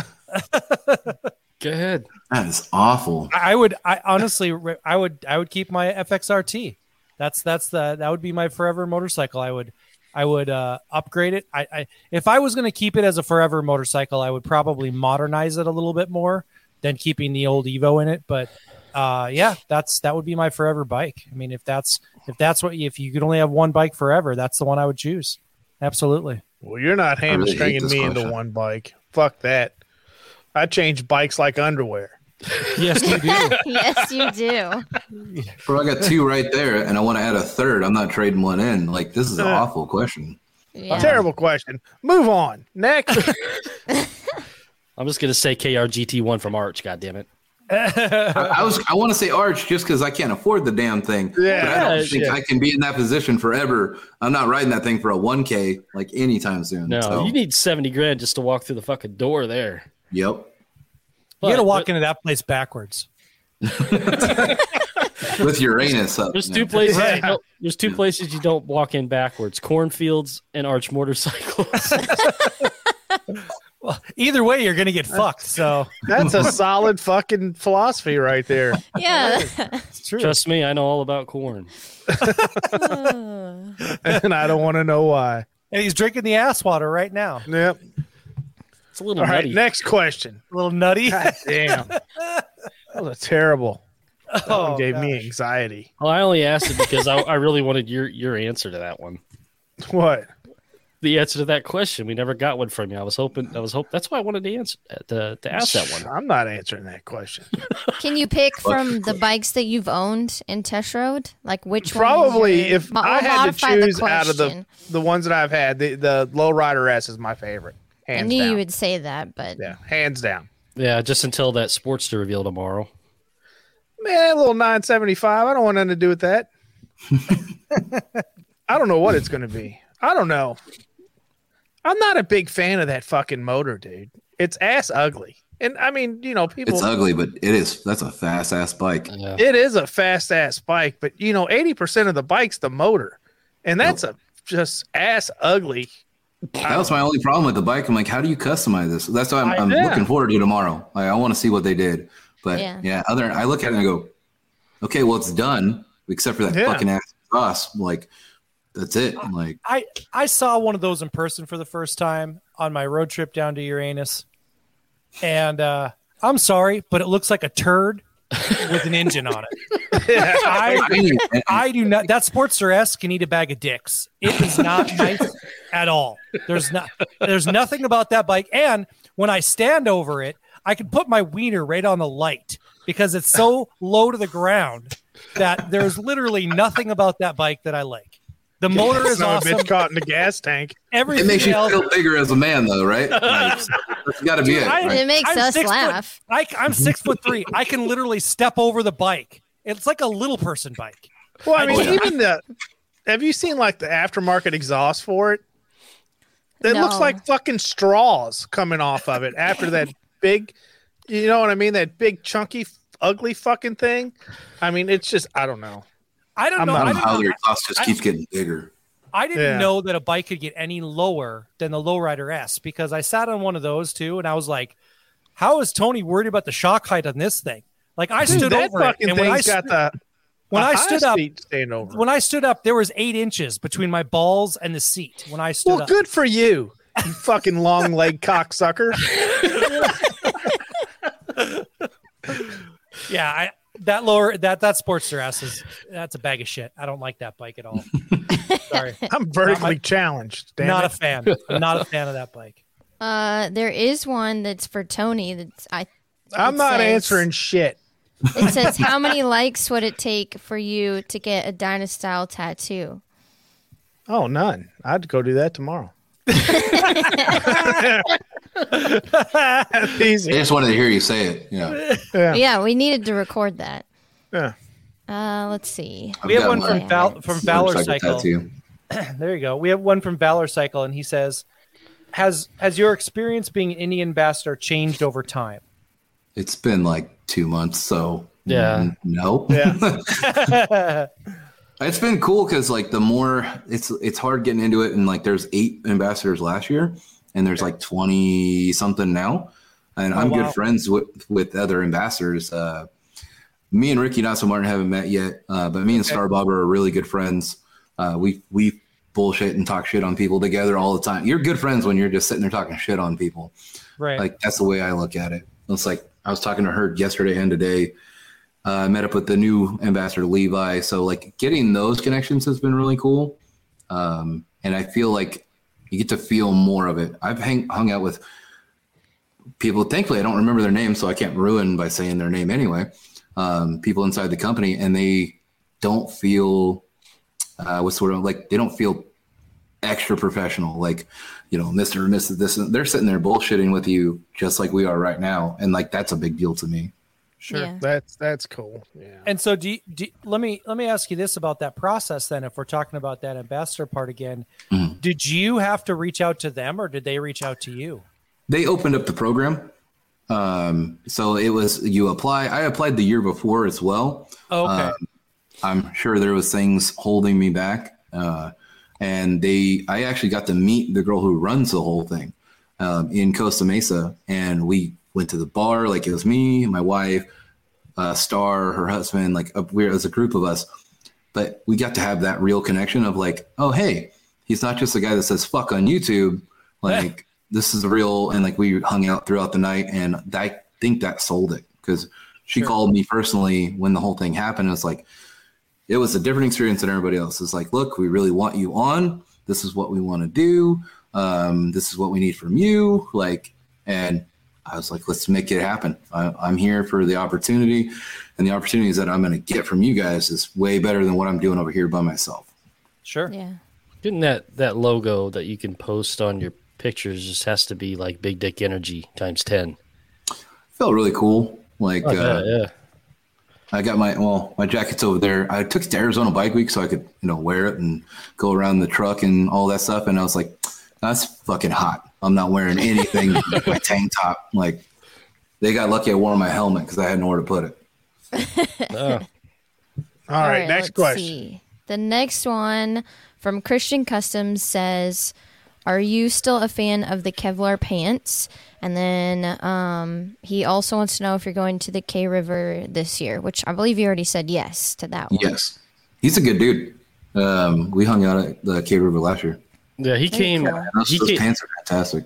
Go ahead. That is awful. I I would. I honestly, I would. I would keep my FXRT. That's that's the that would be my forever motorcycle. I would. I would uh, upgrade it. I, I if I was going to keep it as a forever motorcycle, I would probably modernize it a little bit more than keeping the old Evo in it. But uh, yeah, that's that would be my forever bike. I mean, if that's if that's what if you could only have one bike forever, that's the one I would choose. Absolutely. Well, you're not hamstringing this me into one bike. Fuck that. I change bikes like underwear. Yes, you do. yes, you do. Bro, I got two right there, and I want to add a third. I'm not trading one in. Like this is an awful question. Yeah. Terrible question. Move on. Next. I'm just gonna say KRGT one from Arch. God damn it. I, I was I want to say Arch just because I can't afford the damn thing. Yeah, but I don't think shit. I can be in that position forever. I'm not riding that thing for a 1K like anytime soon. No, So, you need seventy grand just to walk through the fucking door there. yep. You got to walk but into that place backwards. With Uranus up. There's yeah. two places. Yeah. you don't- there's two places you don't walk in backwards: cornfields and Arch motorcycles. Well, either way, you're going to get fucked. So That's a solid fucking philosophy right there. Yeah. it's true. Trust me, I know all about corn. And I don't want to know why. and he's drinking the ass water right now. Yep. It's a little All right. nutty. Next question. A little nutty. God damn. That was a terrible. That Oh, one gave me anxiety. Well, I only asked it because I, I really wanted your your answer to that one. What? The answer to that question. We never got one from you. I was hoping. I was hope. That's why I wanted to answer uh, to, to ask that one. I'm not answering that question. Can you pick from the bikes that you've owned in test road? Like which Probably your- if Mo- I had to choose out of the the ones that I've had, the the Lowrider S is my favorite. I knew down. you would say that, but Yeah, hands down. Yeah, just until that Sportster reveal tomorrow. Man, that little 975. I don't want nothing to do with that. I don't know what it's going to be. I don't know. I'm not a big fan of that fucking motor, dude. It's ass ugly. And I mean, you know, people. It's ugly, but it is. That's a fast ass bike. Yeah. It is a fast ass bike, but you know, 80% of the bike's the motor. And that's a just ass ugly. That was my only problem with the bike. I'm like, how do you customize this? That's why I'm, I- I'm looking forward to tomorrow. Like, I want to see what they did. But Yeah. yeah, other I look at it and I go, okay, well, it's done except for that Yeah. fucking ass exhaust. Like, that's it. I'm like, I I saw one of those in person for the first time on my road trip down to Uranus, and uh, I'm sorry, but it looks like a turd with an engine on it. I I, I do not. That Sportster S can eat a bag of dicks. It is not nice at all. There's not. There's nothing about that bike. And when I stand over it, I can put my wiener right on the light because it's so low to the ground that there's literally nothing about that bike that I like. The motor is Son a awesome. bitch caught in the gas tank. Everything it makes you else. feel bigger as a man, though, right? Like, that's got to be it. I- right? it makes I'm us six foot- laugh. I, I'm six foot three. I can literally step over the bike. It's like a little person bike. Well, I mean, Oh, yeah. even the have you seen like the aftermarket exhaust for it? It looks like fucking straws coming off of it after that big, you know what I mean? That big, chunky, ugly fucking thing. I mean, it's just, I don't know. I don't I'm know. I I don't know how know their exhaust just I- keeps getting bigger. I didn't Yeah. know that a bike could get any lower than the Lowrider S because I sat on one of those too, and I was like, "How is Tony worried about the shock height on this thing?" Like I Dude, stood that over it, and when I, got stood, the when the I stood up, over. when I stood up, there was eight inches between my balls and the seat. When I stood up well, up, good for you, you fucking long leg cocksucker. yeah, I that lower that that Sportster S is that's a bag of shit. I don't like that bike at all. Sorry, I'm vertically Not my- challenged. Damn not it. a fan. I'm not a fan of that bike. Uh, there is one that's for Tony. That's I. I'm not says- answering shit. It says, "How many likes would it take for you to get a Dynastyle tattoo?" Oh, none. I'd go do that tomorrow. That's I just wanted to hear you say it. Yeah. Yeah. Yeah, we needed to record that. Yeah. Uh, let's see. We have one from Val, from Valor motorcycle Cycle. tattoo. There you go. We have one from Valor Cycle, and he says, "Has has your experience being an Indian ambassador changed over time?" It's been like two months, so Yeah. No. Yeah. It's been cool because like the more it's it's hard getting into it, and like there's eight ambassadors last year, and there's like twenty something now, and I'm wow. good friends with with other ambassadors. Uh, me and Ricky Not So Martin haven't met yet, uh, but me and Star Bob are really good friends. Uh, we we bullshit and talk shit on people together all the time. You're good friends when you're just sitting there talking shit on people. right. Like that's the way I look at it. It's like I was talking to her yesterday and today. Uh, I met up with the new ambassador Levi. So like getting those connections has been really cool. Um, and I feel like you get to feel more of it. I've hang, hung out with people. Thankfully, I don't remember their name, so I can't ruin by saying their name anyway. Um, people inside the company, and they don't feel uh, what's sort of like they don't feel extra professional. Like you know, Mister Mrs. This. They're sitting there bullshitting with you just like we are right now, and like that's a big deal to me. Sure. Yeah. That's that's cool. Yeah. And so, do, you, do you- let me let me ask you this about that process. Then, if we're talking about that ambassador part again, Mhm. did you have to reach out to them, or did they reach out to you? they opened up the program. Um, so it was you apply. I applied the year before as well. Oh, okay, Um, I'm sure there was things holding me back. Uh, and they, I actually got to meet the girl who runs the whole thing um, in Costa Mesa, and we went to the bar. Like it was me, my wife, uh, Star, her husband. Like uh, we, as a group of us, but we got to have that real connection of like, oh hey, he's not just a guy that says fuck on YouTube. Like this is real, and like we hung out throughout the night, and I think that sold it because she Sure. called me personally when the whole thing happened. It's like it was a different experience than everybody else. It's like, look, we really want you on. This is what we want to do. Um, this is what we need from you. Like, and I was like, let's make it happen. I, I'm here for the opportunity, and the opportunities that I'm going to get from you guys is way better than what I'm doing over here by myself. sure. Yeah. Getting that that logo that you can post on your pictures just has to be like big dick energy times ten. Felt really cool. Like, Oh, uh, yeah, yeah. I got my well, my jacket's over there. I took it to Arizona Bike Week so I could, you know, wear it and go around the truck and all that stuff. And I was like, that's fucking hot. I'm not wearing anything but my tank top. Like, they got lucky I wore my helmet because I had nowhere to put it. Oh, All right, next question. see. The next one from Christian Customs says, "Are you still a fan of the Kevlar pants?" And then um, he also wants to know if you're going to the K River this year, which I believe you already said yes to that one. Yes. He's a good dude. Um, we hung out at the K River last year. yeah. He came. cool. Those, He those came. pants are fantastic.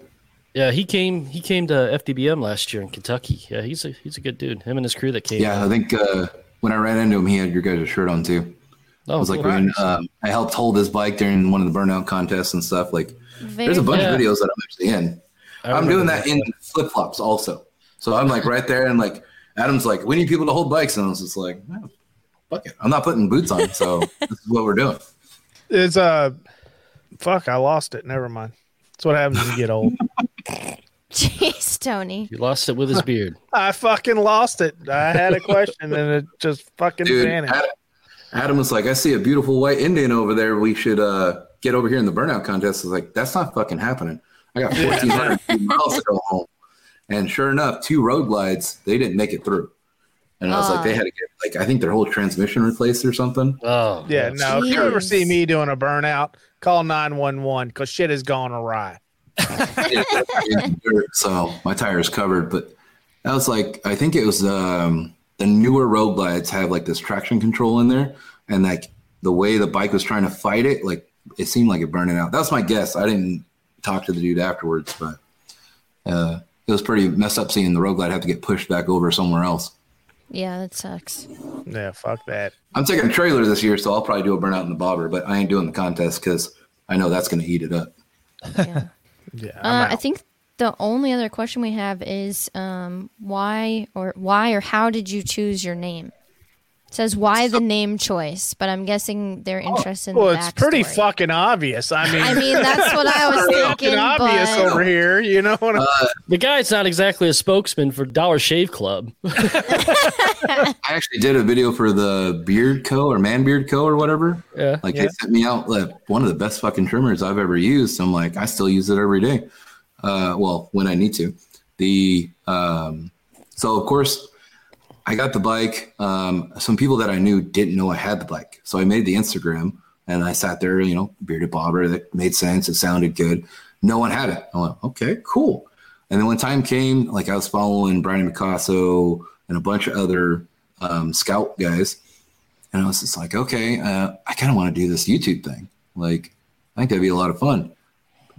Yeah, he came. He came to FDBM last year in Kentucky. Yeah, he's a he's a good dude. Him and his crew that came. Yeah, I think uh, when I ran into him, he had your guys' shirt on too. Oh, I was like, when um, I helped hold his bike during one of the burnout contests and stuff. Like, Very there's a bunch cool. of videos that I'm actually in. I I'm remember doing that in flip flops also. So I'm like right there, and like Adam's like, we need people to hold bikes, and I was just like, oh, fuck it, I'm not putting boots on, so this is what we're doing. It's uh, fuck, I lost it. Never mind. That's what happens when you get old. Jeez, Tony. You lost it with his beard. I fucking lost it. I had a question and it just fucking Dude, vanished. Adam, Adam was like, I see a beautiful white Indian over there. We should uh, get over here in the burnout contest. I was like, that's not fucking happening. I got 1,400 miles to go home. And sure enough, two road glides, they didn't make it through. And I was like, they had to get, like, I think their whole transmission replaced or something. Oh, Yeah, no. If you ever see me doing a burnout, call 911 because shit has gone awry. so my tire is covered. But that was like, I think it was um, the newer road glides have like this traction control in there. And like the way the bike was trying to fight it, like it seemed like it burning out. That's my guess. I didn't talk to the dude afterwards, but uh, it was pretty messed up seeing the road glide have to get pushed back over somewhere else. Yeah, that sucks. Yeah, fuck that. I'm taking a trailer this year, so I'll probably do a burnout in the bobber, but I ain't doing the contest because I know that's going to eat it up. Yeah. Yeah, Uh, I'm I out. think the only other question we have is um, why or why or how did you choose your name? It says why the name choice, but I'm guessing they're interested in well, the it's pretty fucking obvious. I mean, I mean, that's what I was fucking thinking. obvious But over here. You know what? I'm The guy's not exactly a spokesman for Dollar Shave Club. I actually did a video for the Beard Co. or Man Beard Co. or whatever. Yeah. Like they sent me out like, one of the best fucking trimmers I've ever used. I'm like, I still use it every day. Uh, well, when I need to. The um, so of course I got the bike. Um, some people that I knew didn't know I had the bike, so I made the Instagram and I sat there, you know, bearded bobber. That made sense. It sounded good. No one had it. I went, okay, cool. And then when time came, like I was following Brian Picasso and a bunch of other um, scout guys, and I was just like, okay, uh, I kind of want to do this YouTube thing. Like, I think that'd be a lot of fun.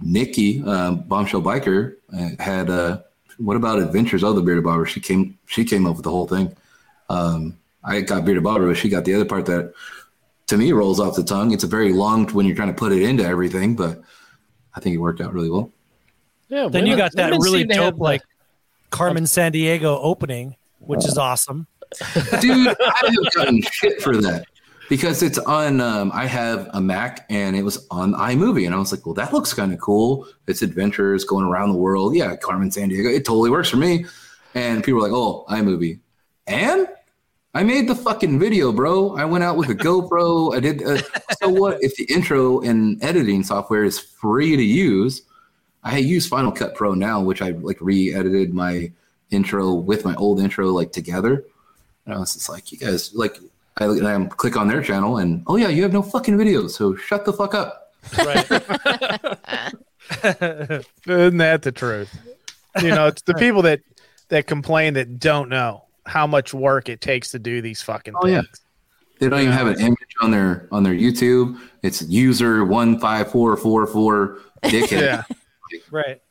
Nikki, um, bombshell biker, uh, had uh, what about Adventures of the Bearded Barber? She came, she came up with the whole thing. Um, I got Bearded Barber, but she got the other part that, to me, rolls off the tongue. It's a very long when you're trying to put it into everything, but I think it worked out really well. Yeah. Then you got that really seem to have dope the- like Carmen Sandiego opening, which is awesome. dude i have gotten shit for that because it's on um, i have a mac and it was on imovie and i was like well that looks kind of cool. It's adventures going around the world. Yeah carmen sandiego it totally works for me. And people were like oh imovie. And i made the fucking video bro. I went out with a gopro. I did uh, so what if the intro and editing software is free to use? I use final cut pro now which i like re-edited my intro with my old intro like together. And I was just like, you guys, like, I, I click on their channel and, oh, yeah, you have no fucking videos. So shut the fuck up. Isn't that the truth? You know, it's the people that that complain that don't know how much work it takes to do these fucking Oh, yeah. things. They don't even have an image on their on their YouTube. It's user one five four four four dickhead. Yeah. Right.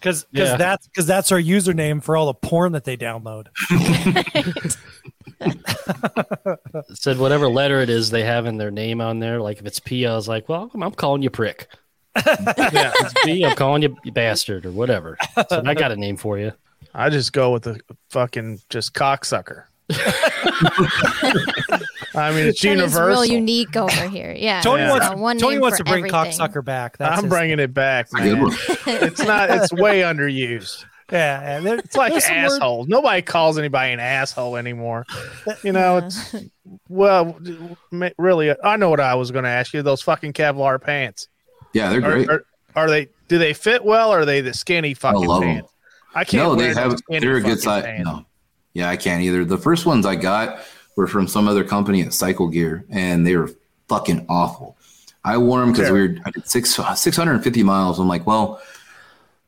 Because Yeah. that's because that's our username for all the porn that they download. said whatever letter it is they have in their name on there. Like if it's P, I was like, well, I'm, I'm calling you prick. yeah, it's B, I'm calling you bastard or whatever. So I got a name for you. I just go with the fucking just cocksucker. I mean, it's Tony's universal. real unique over here. Yeah. Tony Yeah. wants one Tony wants to bring everything. cocksucker back. That's I'm his- bringing it back, man. It's not. It's way underused. Yeah, and there- It's like there's some word- asshole. Nobody calls anybody an asshole anymore. You know, it's well, really. I know what I was going to ask you. Those fucking Kevlar pants. Yeah, they're Are, great. are, are they? Do they fit well? or Are they the skinny fucking love 'em. pants? I can't. no, they wear those have. skinny They're a good size. pants. No, yeah, I can't either. The first ones I got were from some other company at Cycle Gear, and they were fucking awful. I wore them because we were I did six six hundred and fifty miles. I'm like, well,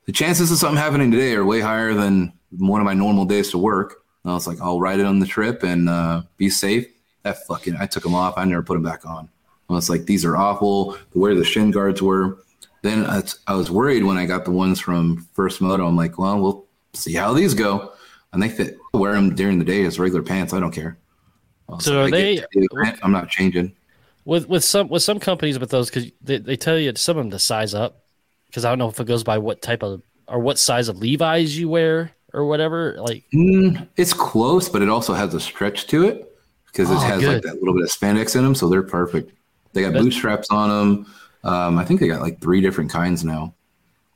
the chances of something happening today are way higher than one of my normal days to work. And I was like, I'll ride it on the trip and uh, be safe. That fucking, I took them off. I never put them back on. I was like, these are awful. The way the shin guards were. Then I, I was worried when I got the ones from First Moto. I'm like, well, we'll see how these go. And they fit. I wear them during the day as regular pants. I don't care. So are I get they- I'm not changing. With with some with some companies with those because they, they tell you some of them to size up because I don't know if it goes by what type of or what size of Levi's you wear or whatever. Like Mm, it's close, but it also has a stretch to it because it Oh, has good. like that little bit of spandex in them, so they're perfect. They got That's- bootstraps on them. Um, I think they got like three different kinds now.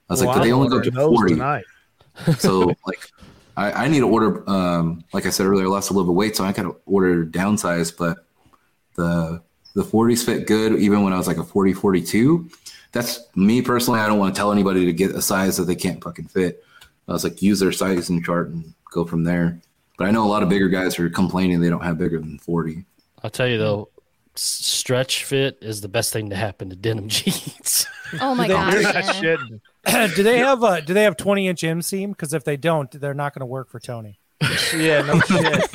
I was Well, like, but they only go to forty. So like, I, I need to order. Um, like I said earlier, I lost a little bit of weight, so I got to order downsize. But the the 40s fit good, even when I was like a 40, 42. That's me personally. I don't want to tell anybody to get a size that they can't fucking fit. I was like, use their sizing chart and go from there. But I know a lot of bigger guys are complaining they don't have bigger than 40. I'll tell you though, stretch fit is the best thing to happen to denim jeans. Oh my They- gosh. You're not yeah. shitting. do they have a do they have 20 inch inseam? Because if they don't, they're not going to work for Tony. Yeah, no shit.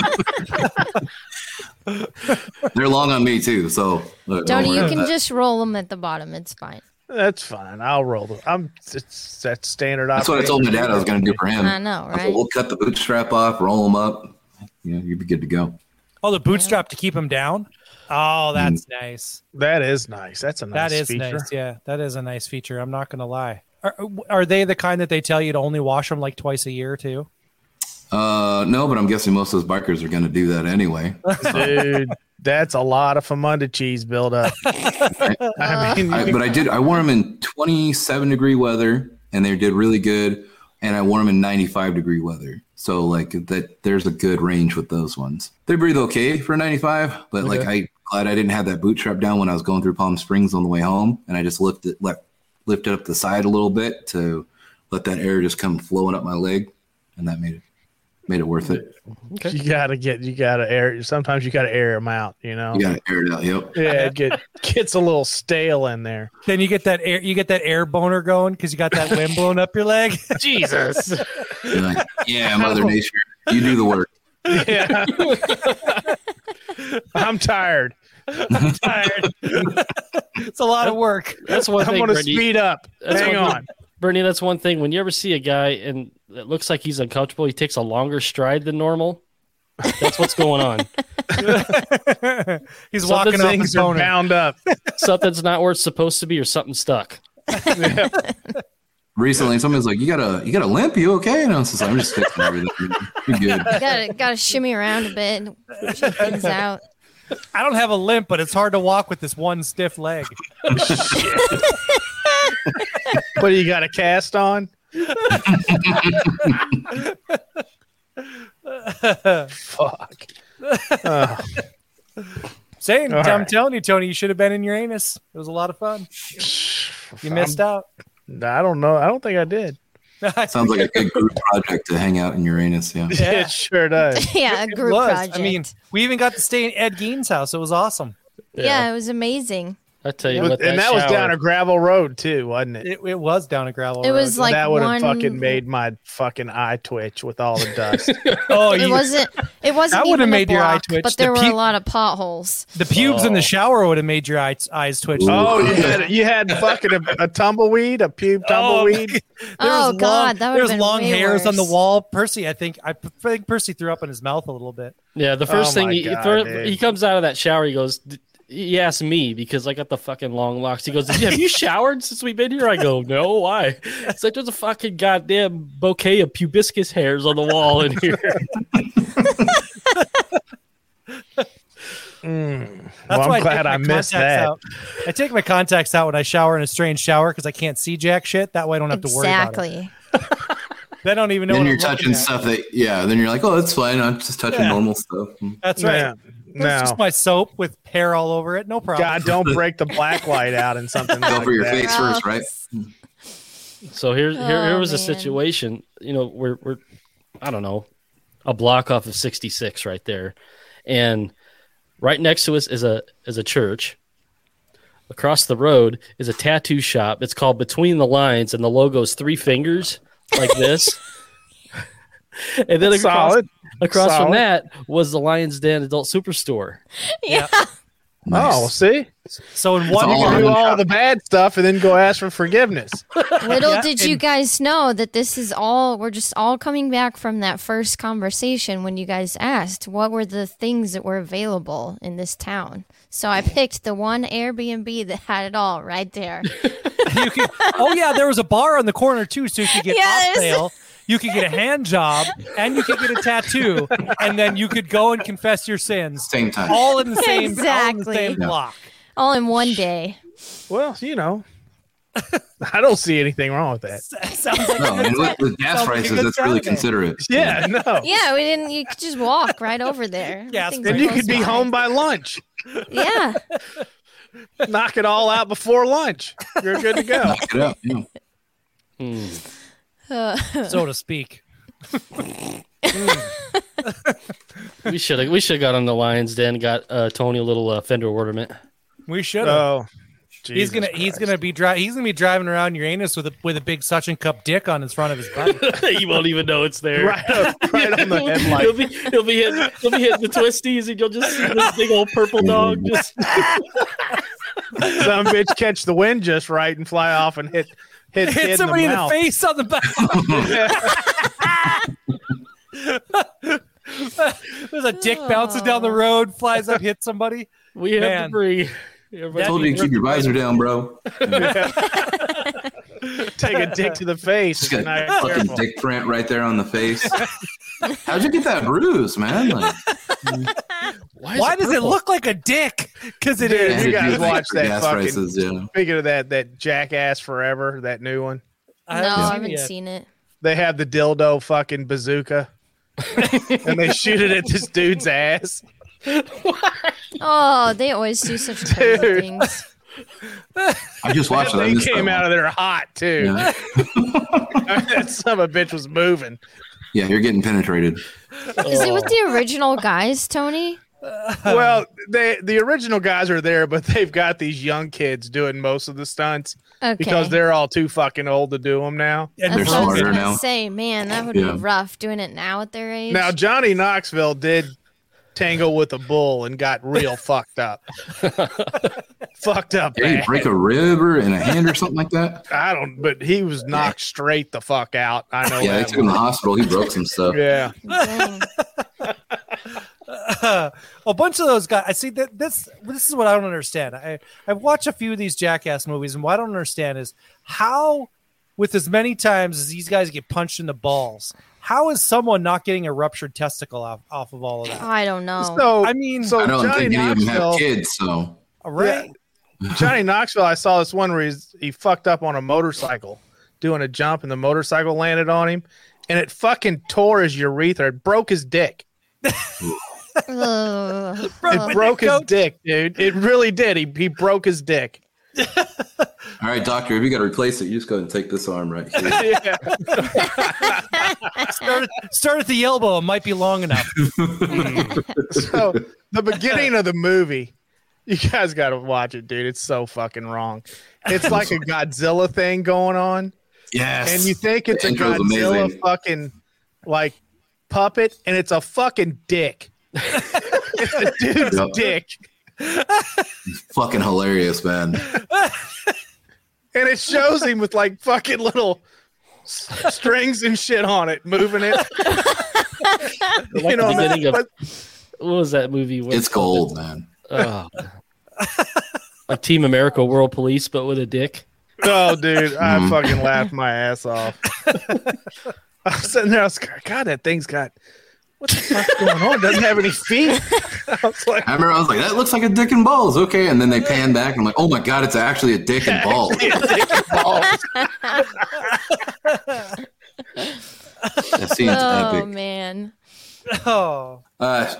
They're long on me too, so uh, don't Tony, worry you can just roll them at the bottom. It's fine. That's fine. I'll roll them. I'm. It's that's standard. That's what I told my dad I was going to do for him. I know, I was like, right? we'll cut the bootstrap off, roll them up. Yeah, you'd be good to go. Oh, the bootstrap to keep them down. Oh, that's mm. nice. That is nice. That's a nice That is feature. nice. Yeah, that is a nice feature. I'm not going to lie. Are, are they the kind that they tell you to only wash them like twice a year too? Uh, no, but I'm guessing most of those bikers are going to do that anyway. Dude, that's a lot of Famunda cheese buildup. I mean, I, but I did. I wore them in 27 degree weather, and they did really good. And I wore them in 95 degree weather. So like that, there's a good range with those ones. They breathe okay for 95, but like I glad I didn't have that bootstrap down when I was going through Palm Springs on the way home, and I just lifted left lifted up the side a little bit to let that air just come flowing up my leg, and that made it made it worth it. You gotta get, you gotta air. Sometimes you gotta air them out. You know. You got to air it out. Yep. Yeah, it get gets a little stale in there. Then you get that air, you get that air boner going because you got that wind blowing up your leg. Jesus. You're like, yeah, Mother Nature, you do the work. yeah. I'm tired. I'm tired. it's a lot of work. That's one I'm gonna speed up. That's Hang on. Bernie, that's one thing. When you ever see a guy and it looks like he's uncomfortable, he takes a longer stride than normal. That's what's going on. He's Some walking off Things his are bound up. Something's not where it's supposed to be, or something stuck. Recently, somebody's like, "You got a, you got a limp? You okay?" And I was just like, "I'm just fixing everything. You good?" gotta gotta shimmy around a bit, check things out. I don't have a limp, but it's hard to walk with this one stiff leg. What do you got a cast on? Fuck. Uh, Saying, All I'm right. telling you, Tony, you should have been in Uranus. It was a lot of fun. You missed out. I don't know. I don't think I did. Sounds like a good group project to hang out in Uranus. Yeah. Yeah. It sure does. Yeah, a It group was. project. I mean, we even got to stay in Ed Gein's house. It was awesome. yeah. it was amazing. I tell you With- what, and that was down a gravel road too, wasn't it? It, it was down a gravel It road. was like that would have one. fucking made my fucking eye twitch with all the dust. oh, It you, wasn't. It wasn't That would've even made a your eye twitch. but The there were pu- a lot of potholes. the pubes in the oh. shower would have made your eyes, eyes twitch. Ooh. oh, you had you had fucking a, a tumbleweed, a pube oh, tumbleweed. There Oh, was God, long, that would've was long way hairs on the wall. Percy, I think, I p- think Percy threw up in his mouth a little bit. Yeah, the first Oh thing my he, he God, throw- he comes out of that shower, he goes. "D- He asked me because I got the fucking long locks. He goes, "Have you showered since we've been here?" I go, "No, why?" It's like there's a fucking goddamn bouquet of pubiscus hairs on the wall in here. Mm. That's Well, why I'm glad I, I missed that. Out. I take my contacts out when I shower in a strange shower because I can't see jack shit. That way I don't have to worry about it. Exactly. They don't even know. Then what you're I'm looking touching at. stuff that, yeah. Then you're like, "Oh, that's fine. I'm just touching Yeah. normal stuff." Mm. That's right. Yeah. It's No. just my soap with hair all over it. No problem. God, don't break the black light out in something Go like for your that. face first, right? So here, here, here Oh, was a situation. You know, we're we're, I don't know, a block off of 66 right there, and right next to us is a is a church. Across the road is a tattoo shop. It's called Between the Lines, and the logo's three fingers like this. and then across, Solid. Across from that was the Lions Den Adult Superstore. Yeah. Oh, see, So in one, all you on do all the bad stuff and then go ask for forgiveness. Little Yeah, did you guys know that this is all, we're just all coming back from that first conversation when you guys asked what were the things that were available in this town. So I picked the one Airbnb that had it all right there. you could, oh yeah, there was a bar on the corner too, so you could get Yes. off sale. You could get a hand job and you could get a tattoo, and then you could go and confess your sins, Same time. all in the same, all in the same Yeah. block. all in one day. Well, you know, I don't see anything wrong with that. Sounds like No, and with, with gas Sounds like a prices, that's really considerate. Yeah, no. Yeah, we didn't, you could just walk right over there. Gas Things And you could be by. home by lunch. Yeah. Knock it all out before lunch. You're good to go. Knock it out. Yeah. Hmm. Hmm. so to speak. We should have we should have got on the Lions Den, got uh, Tony a little uh, fender ornament. We should have. Oh, he's gonna he's gonna be dri- he's gonna be driving around Uranus with a with a big suction cup dick on his front of his butt. you won't even know it's there. right, up, right on the he'll be he'll be hitting he'll be hitting the twisties, and you'll just see this big old purple dog just Some bitch catch the wind just right and fly off and hit hit, Hit hit somebody in in the, the face on the back. There's a dick bouncing down the oh. road, flies up, hits somebody. we have Man. debris. I Everybody- told you to keep your visor down, bro. Take a dick to the face. Just if you're got not fucking careful. dick print right there on the face. How'd you get that bruise, man? Like, Why, is Why does it look like a dick? Because it is. Dude, is. you to guys watch that gas fucking- prices, yeah. Speaking of that, that Jackass Forever, that new one, I no, haven't I seen haven't it yet. seen it. they have the dildo fucking bazooka, and they shoot it at this dude's ass. Oh, they always do such crazy Dude. things. I just watched it. I They came out one. of there hot too. Yeah. that son of a bitch was moving. Yeah, you're getting penetrated. Is it with oh. the original guys, Tony? well, they the original guys are there, but they've got these young kids doing most of the stunts Okay. because they're all too fucking old to do them now. And They're That's what I was smarter now. say, man, that would Yeah. be rough doing it now at their age. Now Johnny Knoxville did tangle with a bull and got real fucked up. fucked up. Yeah, you bad. break a rib or in a hand or something like that. I don't, but he was knocked straight the fuck out. I know Yeah, they that. took him to the hospital. He broke some stuff. yeah. Dang. a bunch of those guys. I see that this this is what I don't understand. I I've watched a few of these Jackass movies, and what I don't understand is how, with as many times as these guys get punched in the balls, how is someone not getting a ruptured testicle off, off of all of that? I don't know. So I mean, so I don't Johnny think any of them Knoxville, have kids, so right? Johnny Knoxville, I saw this one where he's, he fucked up on a motorcycle doing a jump, and the motorcycle landed on him, and it fucking tore his urethra. It broke his dick. It broke his dick, dude. It really did. He he broke his dick. All right, doctor, if you got to replace it, you just go ahead and take this arm right here. Yeah. Start, start at the elbow. It might be long enough. so the beginning of the movie, you guys got to watch it, dude. It's so fucking wrong. It's like a Godzilla thing going on, Yes, and you think it's The a Godzilla amazing. fucking like puppet, and it's a fucking dick. it's a dude's Yep. dick, fucking hilarious, man. and it shows him with like fucking little s- strings and shit on it, moving it. Like you know, the beginning of but what was that movie? What's It's called? gold, man. Oh. like Team America World Police, but with a dick. Oh, dude, I Mhm. fucking laughed my ass off. I was sitting there, I was like, God, that thing's got what the fuck's going on? Doesn't have any feet. I was like, I remember I was like, that looks like a dick and balls. Okay. And then they pan back. And I'm like, oh my God, it's actually a dick and balls. That scene's oh epic. man. Oh, Uh,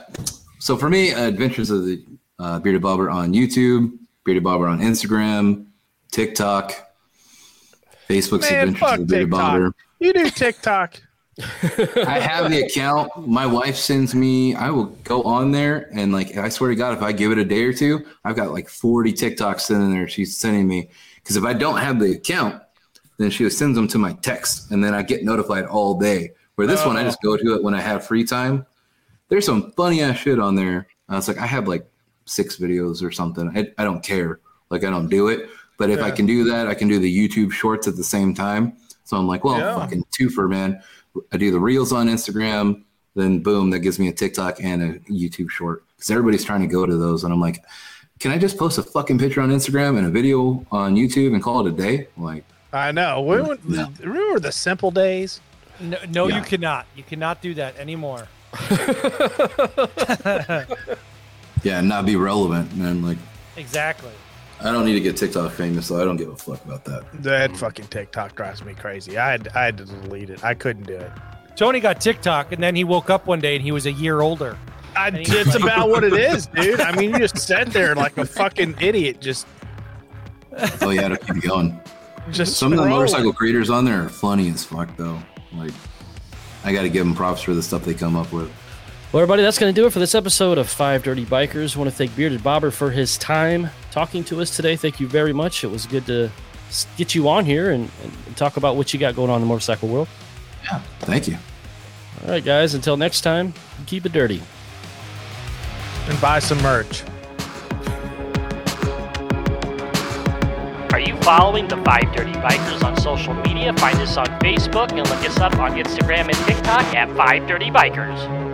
so for me, uh, Adventures of the uh, Bearded Bobber on YouTube, Bearded Bobber on Instagram, TikTok, Facebook's man, Adventures of the Bearded Bobber. You do TikTok. I have the account. My wife sends me. I will go on there and like I swear to God, if I give it a day or two, I've got like forty TikToks sitting there. She's sending me because if I don't have the account, then she sends them to my text, and then I get notified all day. Where this one, I just go to it when I have free time. There's some funny ass shit on there. I was like, I have like six videos or something. I, I don't care. Like I don't do it. But if I can do that, I can do the YouTube shorts at the same time. So I'm like, well, Yeah. fucking twofer, man. I do the reels on Instagram, then boom, that gives me a TikTok and a YouTube short. Because everybody's trying to go to those. And I'm like, can I just post a fucking picture on Instagram and a video on YouTube and call it a day? Like, I know. We went, No. Remember the simple days? no, no Yeah. you cannot. You cannot do that anymore. yeah, and not be relevant, man. Like, Exactly. I don't need to get TikTok famous, so I don't give a fuck about that. That fucking TikTok drives me crazy. I had, I had to delete it. I couldn't do it. Tony got TikTok, and then he woke up one day and he was a year older. I, And he- it's about what it is, dude. I mean, you just sat there like a fucking idiot, just Oh yeah, to keep going. just Some of the motorcycle creators on there are funny as fuck, though. Like, I got to give them props for the stuff they come up with. Well, everybody, that's going to do it for this episode of Five Dirty Bikers. I want to thank Bearded Bobber for his time talking to us today. Thank you very much. It was good to get you on here and, and talk about what you got going on in the motorcycle world. Yeah, thank you. All right, guys, until next time, keep it dirty. and buy some merch. Are you following the Five Dirty Bikers on social media? Find us on Facebook and look us up on Instagram and TikTok at Five Dirty Bikers.